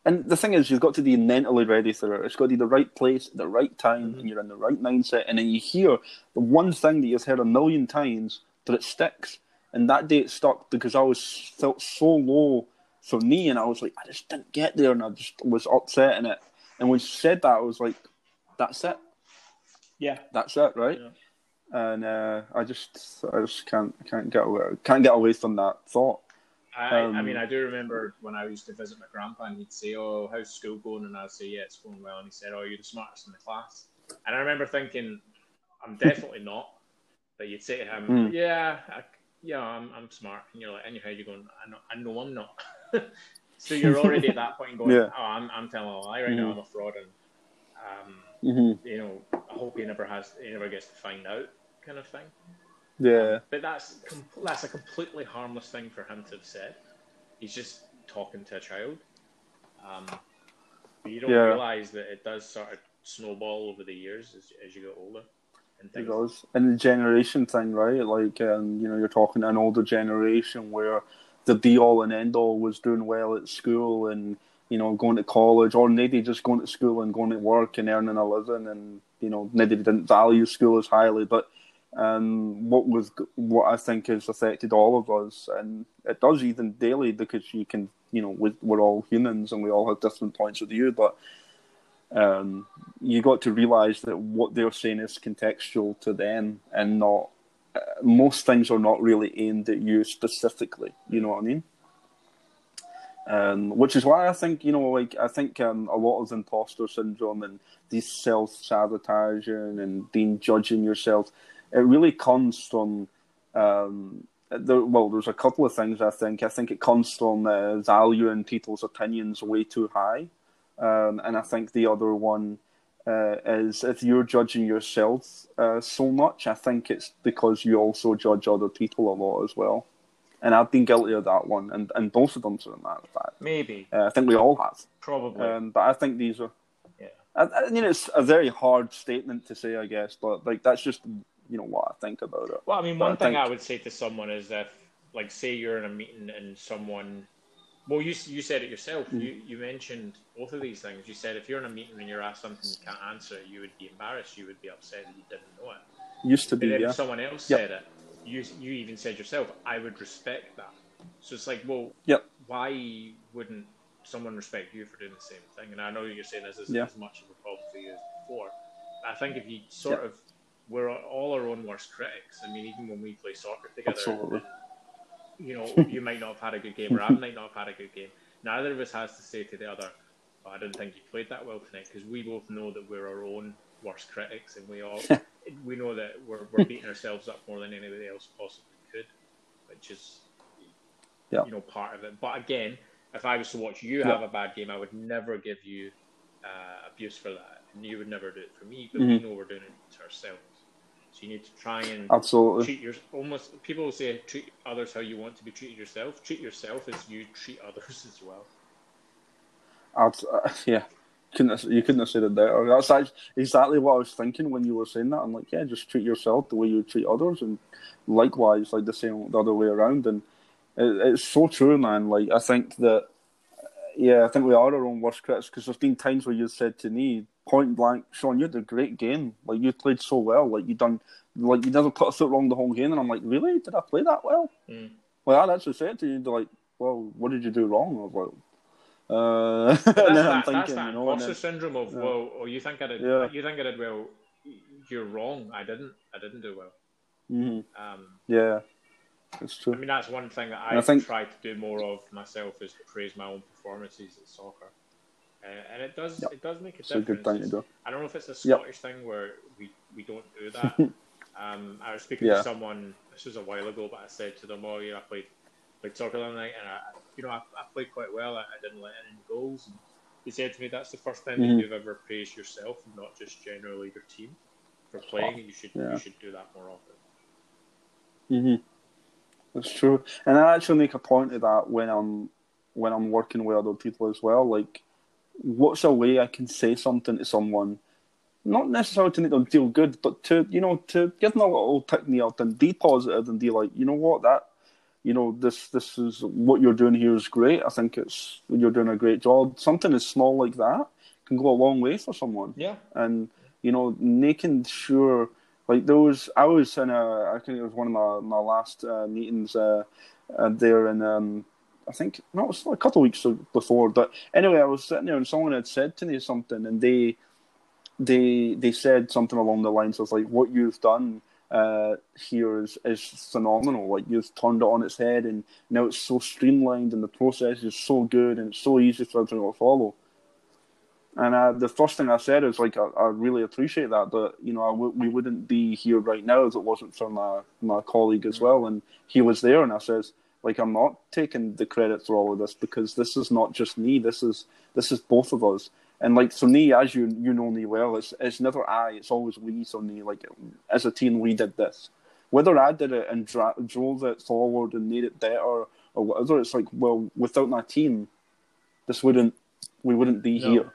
and the thing is, you've got to be mentally ready for it. It's got to be the right place, at the right time, mm-hmm. and you're in the right mindset. And then you hear the one thing that you've heard a million times, but it sticks. And that day it stuck because I was felt so low for me, and I was like, I just didn't get there, and I just was upset in it. And when she said that, I was like, that's it. Yeah, that's it, right? Yeah and uh, I just I just can't can't get away can't get away from that thought. I, um, I mean, I do remember when I used to visit my grandpa, and he'd say, "Oh, how's school going?" And I'd say, "Yeah, it's going well." And he said, "Oh, you're the smartest in the class." And I remember thinking, "I'm definitely not." But you'd say to him, mm. "Yeah, I, yeah, I'm I'm smart," and you're like, in your head, you're going, "I know, I know I'm not." so you're already at that point going, yeah. "Oh, I'm I'm telling a lie right mm. now. I'm a fraud," and um, mm-hmm. you know, I hope he never has, he never gets to find out kind of thing. Yeah. Um, but that's that's a completely harmless thing for him to have said. He's just talking to a child. Um, but you don't yeah. realize that it does sort of snowball over the years as, as you get older. And things. It does. And the generation thing, right? Like, um, you know, you're talking to an older generation where the be all and end all was doing well at school and, you know, going to college, or maybe just going to school and going to work and earning a living, and, you know, maybe they didn't value school as highly. But um, what was what I think has affected all of us, and it does even daily because you can, you know, we, we're all humans and we all have different points of view, but um, you got to realize that what they're saying is contextual to them and not. Uh, most things are not really aimed at you specifically. You know what I mean? Um, which is why I think you know, like I think um, a lot of imposter syndrome and these self sabotaging and being judging yourself it really comes from um, there, well, there's a couple of things I think. I think it comes from uh, valuing people's opinions way too high, um, and I think the other one uh, is if you're judging yourself uh, so much, I think it's because you also judge other people a lot as well. And I've been guilty of that one, and, and both of them, to a matter of fact. Maybe. Uh, I think we all have. Probably. Um, but I think these are I, I mean, it's a very hard statement to say, I guess, but like that's just you know what I think about it. Well, I mean, one but thing I, think... I would say to someone is if, like, say you're in a meeting and someone, well, you you said it yourself. Mm-hmm. You you mentioned both of these things. You said if you're in a meeting and you're asked something you can't answer, you would be embarrassed. You would be upset that you didn't know it. Used to be. But then yeah. if someone else yep. said it, you you even said yourself, I would respect that. So it's like, well, yep. why wouldn't someone respect you for doing the same thing? And I know you're saying this isn't yeah. as much of a problem for you as before. I think if you sort yep. of we're all our own worst critics. I mean, even when we play soccer together, Absolutely. you know, you might not have had a good game, or I might not have had a good game. Neither of us has to say to the other, oh, "I didn't think you played that well tonight," because we both know that we're our own worst critics, and we all we know that we're we're beating ourselves up more than anybody else possibly could, which is yeah. you know part of it. But again, if I was to watch you have a bad game, I would never give you uh, abuse for that, and you would never do it for me. But mm-hmm. we know we're doing it to ourselves. So you need to try and absolutely treat your almost. People will say treat others how you want to be treated yourself. Treat yourself as you treat others as well. Uh, yeah, couldn't you couldn't have said it better. That's exactly what I was thinking when you were saying that. I'm like, yeah, just treat yourself the way you treat others, and likewise, like the same the other way around. And it, it's so true, man. Like I think that, yeah, I think we are our own worst critics because there's been times where you said to me, point blank, Sean, you had a great game. Like you played so well. Like you done, like you never put a foot wrong the whole game. And I'm like, really? Did I play that well? Mm. Well, I'd actually said to you, like, well, what did you do wrong? I was like. Uh, that's, that, thinking, that's that you know, imposter syndrome of yeah. well, oh, you think I did, yeah. you think I did well, you're wrong. I didn't, I didn't do well. Mm-hmm. Um, yeah, it's true. I mean, that's one thing that I, I think... try to do more of myself is praise my own performances at soccer. Uh, and it does yep. it does make a it's difference. A good thing to do. I don't know if it's a Scottish yep. thing where we, we don't do that. um, I was speaking yeah. to someone. This was a while ago, but I said to them, "Oh, yeah, I played played soccer that night, and I, you know, I, I played quite well. I, I, didn't let in any goals." And he said to me, "That's the first time mm-hmm. that you've ever praised yourself, and not just generally your team for playing. Oh, you should yeah. you should do that more often." Mhm. That's true, and I actually make a point of that when I'm when I'm working with other people as well. Like what's a way I can say something to someone, not necessarily to make them feel good, but to you know to give them a little pick me up and be positive and be like, you know what, that you know this this is what you're doing here is great. I think it's you're doing a great job. Something as small like that can go a long way for someone. Yeah, and you know making sure like those. I was in a I think it was one of my my last uh, meetings uh, uh, there in. Um, I think no, it was a couple of weeks before. But anyway, I was sitting there and someone had said to me something, and they they they said something along the lines of like, "What you've done uh, here is is phenomenal. Like you've turned it on its head, and now it's so streamlined, and the process is so good, and it's so easy for everyone to follow." And uh, the first thing I said is like, I, I really appreciate that, but you know, w- we wouldn't be here right now if it wasn't for my my colleague as well, and he was there, and I says like I'm not taking the credit for all of this because this is not just me. This is this is both of us. And like for me, as you you know me well, it's it's never I. It's always we. So me, like as a team, we did this. Whether I did it and dra- drove it forward and made it better or whatever, it's like well, without my team, this wouldn't we wouldn't be no. here.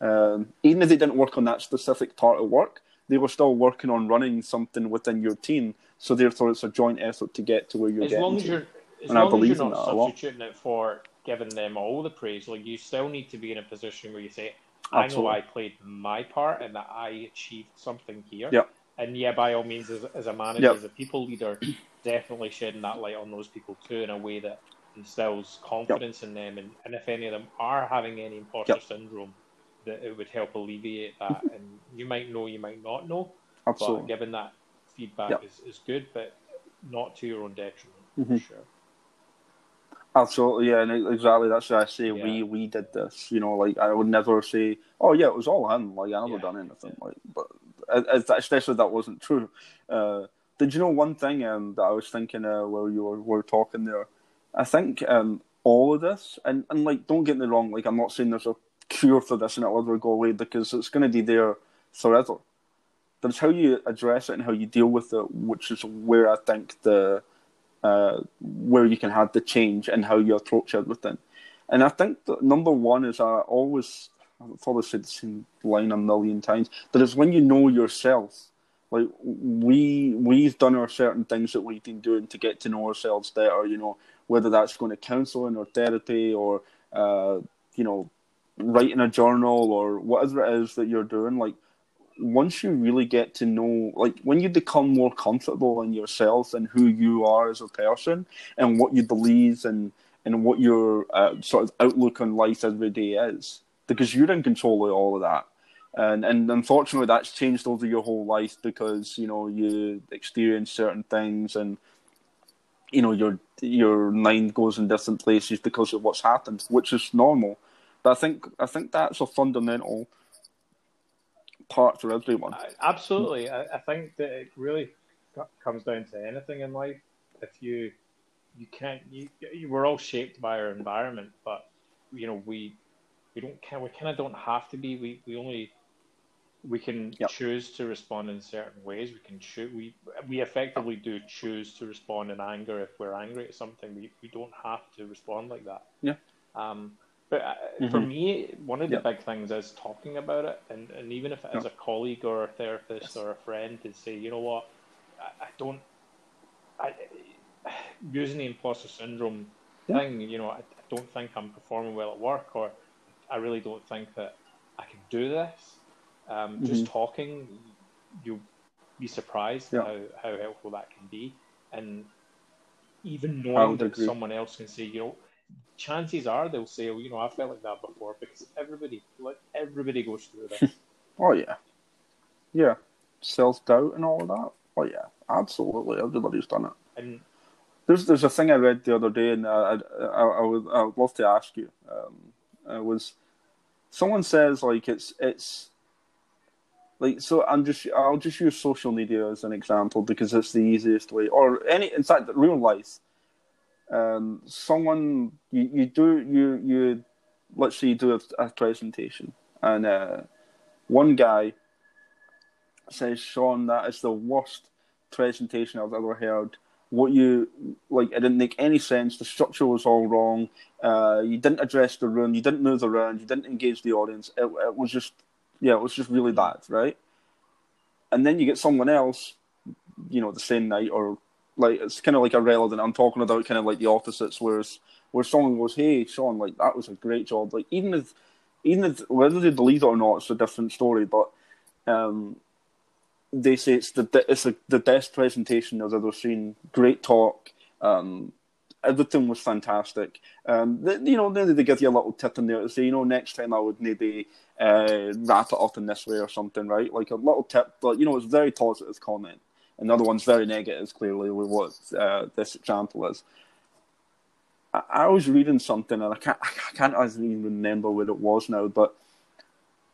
Um, even if they didn't work on that specific part of work, they were still working on running something within your team. So therefore, it's a joint effort to get to where you're as getting long as to. You're, as and long I believe as you're not substituting it for giving them all the praise, like you still need to be in a position where you say, "I Absolutely. know I played my part and that I achieved something here." Yep. And yeah, by all means, as, as a manager, yep. as a people leader, definitely shedding that light on those people too in a way that instills confidence yep. in them. And, and if any of them are having any imposter syndrome, that it would help alleviate that. and you might know, you might not know. Absolutely. But given that feedback yep. is, is good, but not to your own detriment, mm-hmm. for sure. Absolutely, yeah, and exactly. That's why I say yeah. we we did this. You know, like I would never say, "Oh yeah, it was all him." Like I never yeah. done anything. Like, but especially that wasn't true. Uh, did you know one thing um, that I was thinking uh, while you were, were talking there? I think um, all of this, and, and like, don't get me wrong. Like, I'm not saying there's a cure for this and it'll ever go away because it's going to be there forever. It's how you address it and how you deal with it, which is where I think the uh, where you can have the change and how you approach everything. And I think that number one is I always I've probably said the same line a million times. But it's when you know yourself. Like we we've done our certain things that we've been doing to get to know ourselves better. You know, whether that's going to counselling or therapy or uh, you know writing a journal or whatever it is that you're doing. Like once you really get to know, like when you become more comfortable in yourself and who you are as a person and what you believe and and what your uh, sort of outlook on life every day is, because you're in control of all of that. And and unfortunately, that's changed over your whole life because you know you experience certain things and you know your your mind goes in different places because of what's happened, which is normal. But I think I think that's a fundamental part for everyone. Absolutely, I, I think that it really comes down to anything in life. If you you can't you, you we're all shaped by our environment, but you know we we don't can we kind of don't have to be. We we only we can yep. choose to respond in certain ways. We can choose. We we effectively do choose to respond in anger if we're angry at something. We we don't have to respond like that. Yeah. Um. But uh, mm-hmm. for me, one of the yep. big things is talking about it, and, and even if it is yep. a colleague or a therapist or a friend to say, you know what, I, I don't, I using the imposter syndrome thing, you know, I, I don't think I'm performing well at work, or I really don't think that I can do this. Um, mm-hmm. Just talking, you'll be surprised yeah. how, how helpful that can be. And even knowing that agree. someone else can say, you know, chances are they'll say, well, you know, I felt like that before because everybody, like everybody goes through that. oh yeah, yeah, self doubt and all of that. Oh yeah, absolutely, everybody's done it. And there's there's a thing I read the other day, and I I, I, I would I would love to ask you. Um, it was someone says like it's it's like so I'm just I'll just use social media as an example because it's the easiest way, or any in fact real life. Um, someone you, you do you you let's say you do a, a presentation and uh, one guy says Sean that is the worst presentation I've ever heard. What you like it didn't make any sense. The structure was all wrong. Uh, you didn't address the room. You didn't move around. You didn't engage the audience. It, it was just yeah it was just really bad right? And then you get someone else you know the same night or like it's kind of like irrelevant i'm talking about kind of like the opposites whereas where someone goes hey sean like that was a great job like even if even if whether they believe it or not it's a different story but um they say it's the it's a, the best presentation I've ever seen. Great talk. Um, everything was fantastic. Um, they, you know, then they give you a little tip in there to say, you know, next time I would maybe uh, wrap it up in this way or something, right? Like a little tip, but you know, it's very positive comment. Another one's very negative, clearly, with what uh, this example is. I, I was reading something, and I can't, I can't even remember what it was now, but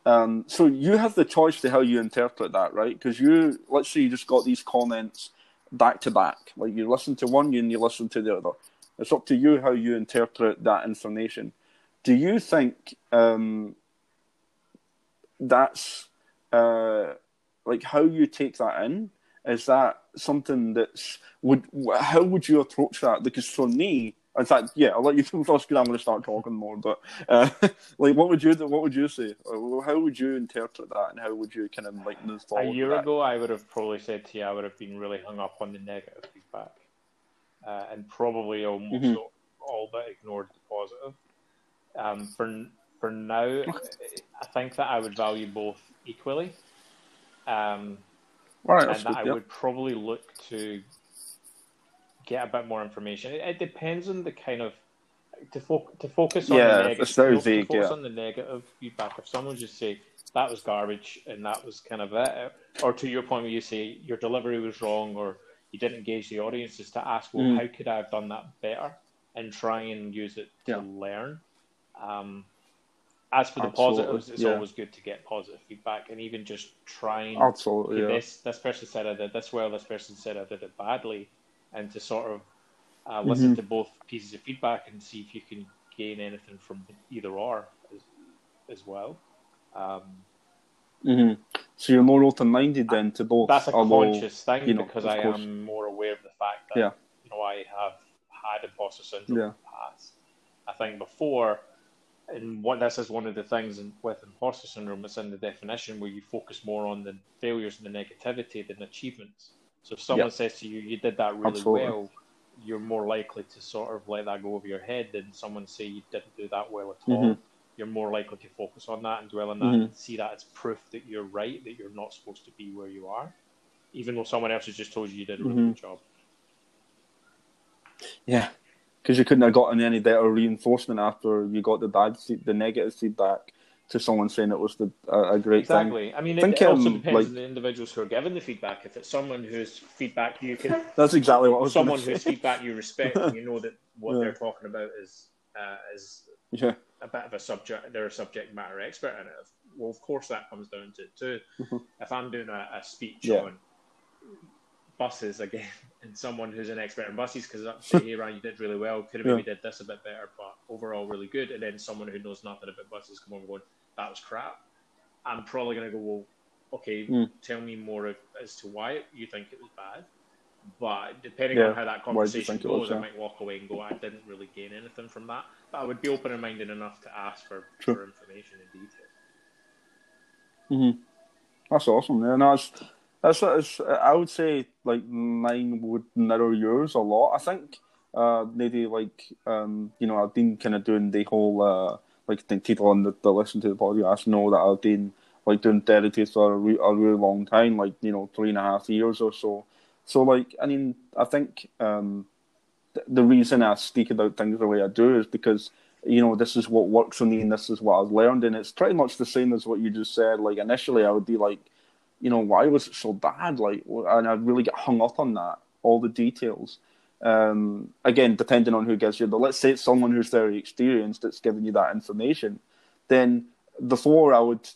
um, so you have the choice to how you interpret that, right? Because you, let's say you just got these comments back to back. Like you listen to one and you listen to the other. It's up to you how you interpret that information. Do you think um, that's uh, like how you take that in? Is that something that's would how would you approach that? Because for me, in fact, yeah, I'll let you first because I'm going to start talking more. But uh, like, what would you what would you say? How would you interpret that, and how would you kind of like move forward? A year ago, I would have probably said to you, I would have been really hung up on the negative feedback, uh, and probably almost mm-hmm. all, all but ignored the positive. Um, for for now, I think that I would value both equally. Um, right, and that I would probably look to get a bit more information. It, it depends on the kind of to, fo- to focus on yeah, the negative. very vague, focus yeah. on the negative feedback. If someone just say that was garbage and that was kind of it, or to your point where you say your delivery was wrong or you didn't engage the audience, is to ask, well, mm. how could I have done that better, and try and use it to yeah. learn. Um, as for the Absolutely. positives, it's yeah. always good to get positive feedback and even just trying. Absolutely, yeah. this this person said I did this well. This person said I did it badly and to sort of uh, listen mm-hmm. to both pieces of feedback and see if you can gain anything from either or as, as well. Um, mm-hmm. So you're more open-minded then to both. That's a although, conscious thing you know, because I course. am more aware of the fact that yeah. you know I have had imposter syndrome yeah. in the past. I think before and what this is one of the things in, with imposter syndrome. It's in the definition where you focus more on the failures and the negativity than achievements. So if someone yep. says to you, "You did that really Absolutely. well," you're more likely to sort of let that go over your head than someone say you didn't do that well at all. Mm-hmm. You're more likely to focus on that and dwell on that mm-hmm. and see that as proof that you're right, that you're not supposed to be where you are, even though someone else has just told you you did a really mm-hmm. good job. Yeah, because you couldn't have gotten any better reinforcement after you got the bad, the negative feedback to someone saying it was the, a, a great exactly. thing. I mean, it, it also um, depends like, on the individuals who are giving the feedback. If it's someone whose feedback you can, that's exactly what I was. Someone whose feedback you respect, and you know that what yeah. they're talking about is uh, is yeah. a bit of a subject. They're a subject matter expert in it. Well, of course, that comes down to it too. Mm-hmm. If I'm doing a, a speech yeah. on buses again, and someone who's an expert in buses, because "Hey, Ryan, you did really well. Could have maybe did this a bit better, but overall really good." And then someone who knows nothing about buses come on going, "That was crap." I'm probably going to go, "Well, okay, mm. tell me more as to why you think it was bad." But depending yeah. on how that conversation goes, was, yeah. I might walk away and go, "I didn't really gain anything from that." But I would be open minded enough to ask for, for information in detail. Mm-hmm. That's awesome. Yeah, no, it's, that's, I would say like mine would narrow yours a lot. I think uh, maybe like um, you know I've been kind of doing the whole uh, like the people on the, the listen to the podcast know that I've been like doing therapy for a, re- a really long time, like you know three and a half years or so. So like I mean I think um, th- the reason I speak about things the way I do is because you know this is what works for me and this is what I've learned, and it's pretty much the same as what you just said. Like initially I would be like you know, why was it so bad? Like, and I really get hung up on that, all the details. Um, again, depending on who gives you, but let's say it's someone who's very experienced that's giving you that information, then before I would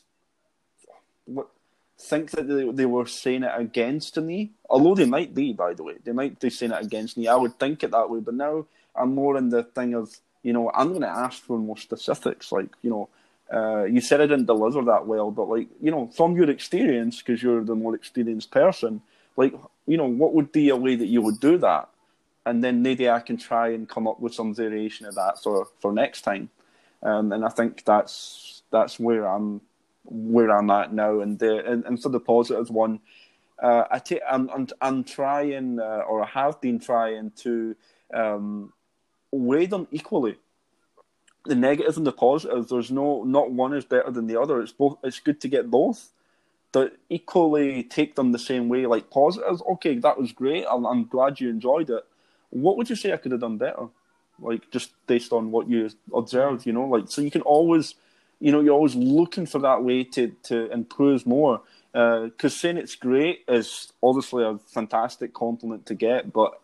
think that they, they were saying it against me, although they might be, by the way, they might be saying it against me. I would think it that way, but now I'm more in the thing of, you know, I'm going to ask for more specifics, like, you know, uh, you said I didn't deliver that well, but like you know, from your experience, because you're the more experienced person, like you know, what would be a way that you would do that, and then maybe I can try and come up with some variation of that for for next time. Um, and I think that's that's where I'm where I'm at now. And the and, and for the one, uh, I take I'm, I'm I'm trying uh, or I have been trying to um, weigh them equally the negatives negative and the positive. There's no not one is better than the other. It's both. It's good to get both, but equally take them the same way. Like positives, okay, that was great. I'm, I'm glad you enjoyed it. What would you say I could have done better? Like just based on what you observed, you know, like so you can always, you know, you're always looking for that way to to improve more. Because uh, saying it's great is obviously a fantastic compliment to get, but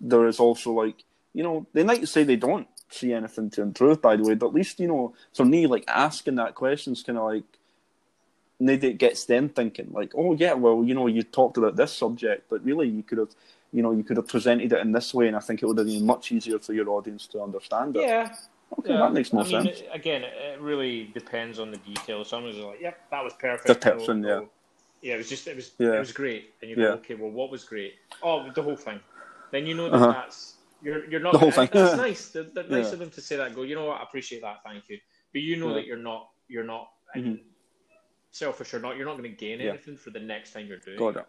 there is also like, you know, they might say they don't see anything to improve, by the way. But at least, you know, for me, like asking that question is kind of like, maybe it gets them thinking, like, oh, yeah, well, you know, you talked about this subject, but really you could have, you know, you could have presented it in this way, and I think it would have been much easier for your audience to understand it. Yeah. Okay, yeah. that makes more I mean, sense. Again, it really depends on the details. Someone's like, "Yep, that was perfect." The person, yeah. yeah, it was just, it was, yeah. it was great, and you go, yeah. "Okay, well, what was great?" Oh, the whole thing. Then you know that uh-huh. that's you're you're not the whole thing. That's nice. They're, they're nice yeah. of them to say that. Go, you know what? I appreciate that. Thank you. But you know yeah. that you're not you're not mm-hmm. selfish or not. You're not going to gain anything for the next time you're doing Got it.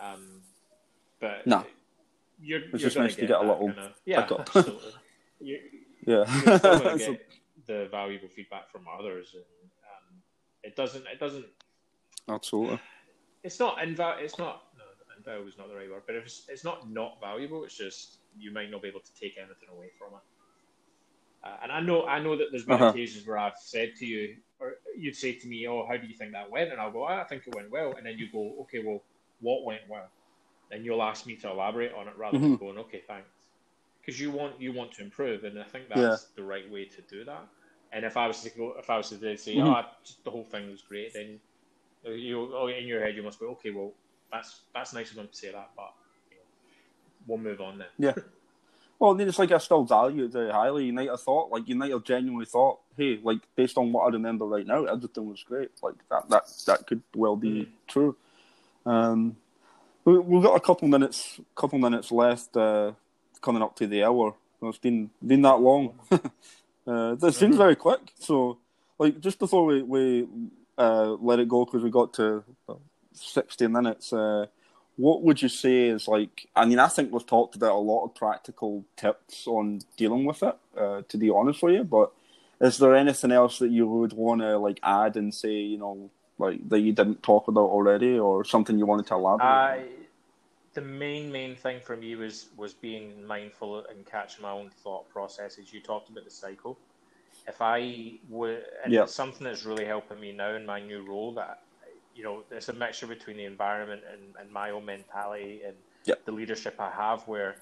Um, but no, you're, you're just nice to get a little. Kinda, yeah, absolutely. you, yeah, you're still get the valuable feedback from others, and um, it doesn't. It doesn't. Absolutely. It's not inval. It's not. No, invaluable is not the right word, but it's it's not not valuable. It's just you might not be able to take anything away from it. Uh, and I know, I know that there's been uh-huh. occasions where I've said to you, or you'd say to me, "Oh, how do you think that went?" And I'll go, "I think it went well." And then you go, "Okay, well, what went well?" And you'll ask me to elaborate on it rather mm-hmm. than going, "Okay, thanks," because you want you want to improve, and I think that's yeah. the right way to do that. And if I was to go, if I was to say, mm-hmm. "Oh, just, the whole thing was great," then you, oh, in your head, you must go, "Okay, well, that's that's nice of them to say that," but we'll move on then. Yeah. Well, then it's like I still value it very highly. You might have thought, like you might have genuinely thought, hey, like based on what I remember right now, everything was great. Like that, that, that could well be mm. true. Um, we, we've got a couple minutes, couple minutes left, uh, coming up to the hour. It's been been that long. Uh, this seems very quick. So, like, just before we we uh, let it go because we got to sixty minutes. Uh, what would you say is like? I mean, I think we've talked about a lot of practical tips on dealing with it. Uh, to be honest with you, but is there anything else that you would want to like add and say? You know, like that you didn't talk about already, or something you wanted to elaborate? I, the main main thing for me was was being mindful and catching my own thought processes. You talked about the cycle. If I were, and yep. it's something that's really helping me now in my new role. That you know, there's a mixture between the environment and, and my own mentality and yep. the leadership I have, where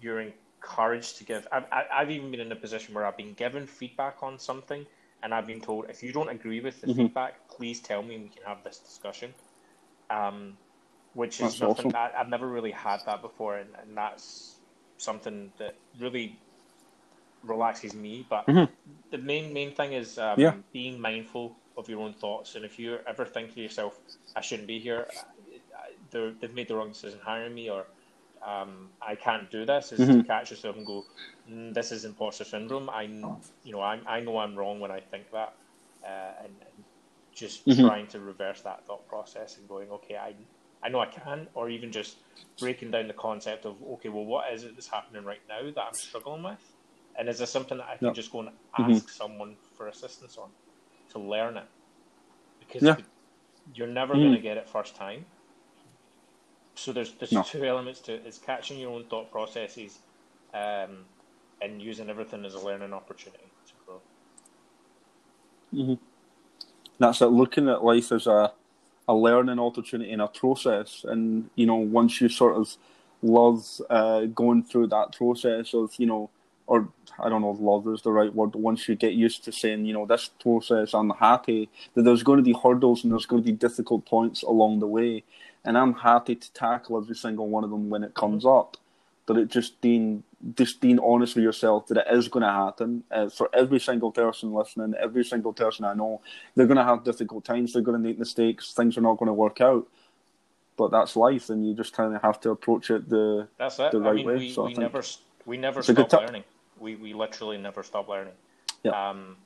you're encouraged to give. I've I've even been in a position where I've been given feedback on something, and I've been told if you don't agree with the mm-hmm. feedback, please tell me and we can have this discussion. Um, which is that's nothing awesome. that I've never really had that before, and, and that's something that really relaxes me. But mm-hmm. the main main thing is um, yeah. being mindful of your own thoughts, and if you ever think to yourself, "I shouldn't be here," they've made the wrong decision hiring me, or um, I can't do this, is mm-hmm. to catch yourself and go, mm, "This is imposter syndrome." I, you know, I, I know I'm wrong when I think that, uh, and, and, just mm-hmm. trying to reverse that thought process and going, "Okay, I." I know I can, or even just breaking down the concept of okay, well, what is it that's happening right now that I'm struggling with, and is there something that I can just go and mm-hmm. ask mm-hmm. someone for assistance on to learn it? Because yeah. you're never mm. going to get it first time. So there's there's no. two elements to it: is catching your own thought processes, um, and using everything as a learning opportunity to grow. Mm-hmm. That's it. Looking at life as a a learning opportunity and a process. And you know, once you sort of love uh, going through that process of you know, or I don't know if love is the right word, but once you get used to saying, you know, this process, I'm happy that there's going to be hurdles and there's going to be difficult points along the way, and I'm happy to tackle every single one of them when it comes up. But it just being just being honest with yourself that it is going to happen uh, for every single person listening, every single person I know. They're going to have difficult times. They're going to make mistakes. Things are not going to work out. But that's life, and you just kind of have to approach it the that's it. the right I mean, way. We, so we never we never stop learning. We we literally never stop learning. Yeah. Um,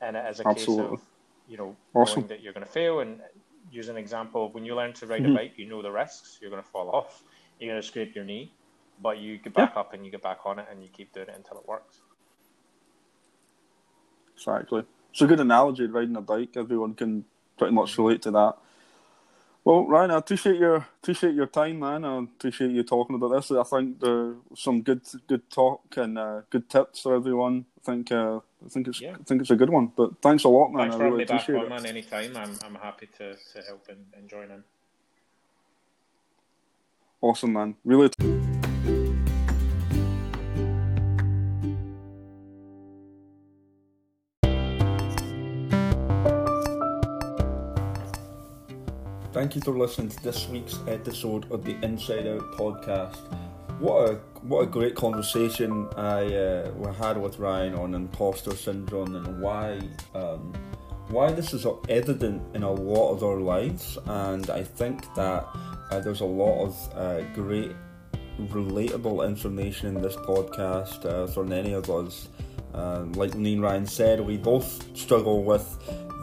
and as a Absolutely. case of you know awesome. knowing that you're going to fail, and use an example when you learn to ride mm-hmm. a bike, you know the risks. You're going to fall off. You're going to scrape your knee but you get back yeah. up and you get back on it and you keep doing it until it works. Exactly. It's a good analogy, riding a bike. Everyone can pretty much relate to that. Well, Ryan, I appreciate your appreciate your time, man. I appreciate you talking about this. I think there's some good good talk and uh, good tips for everyone. I think uh, I think it's yeah. I think it's a good one. But thanks a lot, man. Thanks I for really appreciate back on, man. Anytime, I'm I'm happy to, to help and, and join in. Awesome, man. Really. T- Thank you for listening to this week's episode of the Inside Out podcast. What a what a great conversation I uh, had with Ryan on imposter syndrome and why um, why this is evident in a lot of our lives. And I think that uh, there's a lot of uh, great relatable information in this podcast uh, for any of us. Uh, like me Ryan said, we both struggle with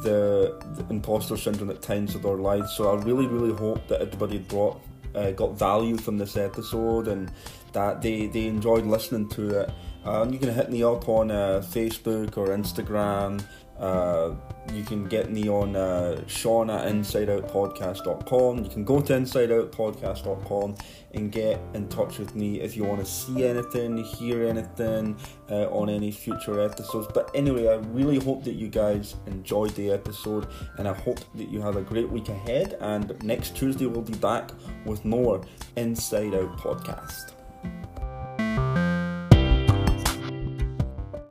the, the imposter syndrome at times of our lives. So I really, really hope that everybody brought uh, got value from this episode and that they, they enjoyed listening to it. Um, you can hit me up on uh, Facebook or Instagram. Uh, you can get me on uh, Sean at InsideOutPodcast.com. You can go to InsideOutPodcast.com and get in touch with me if you want to see anything, hear anything uh, on any future episodes. But anyway, I really hope that you guys enjoyed the episode and I hope that you have a great week ahead. And next Tuesday, we'll be back with more Inside Out Podcast.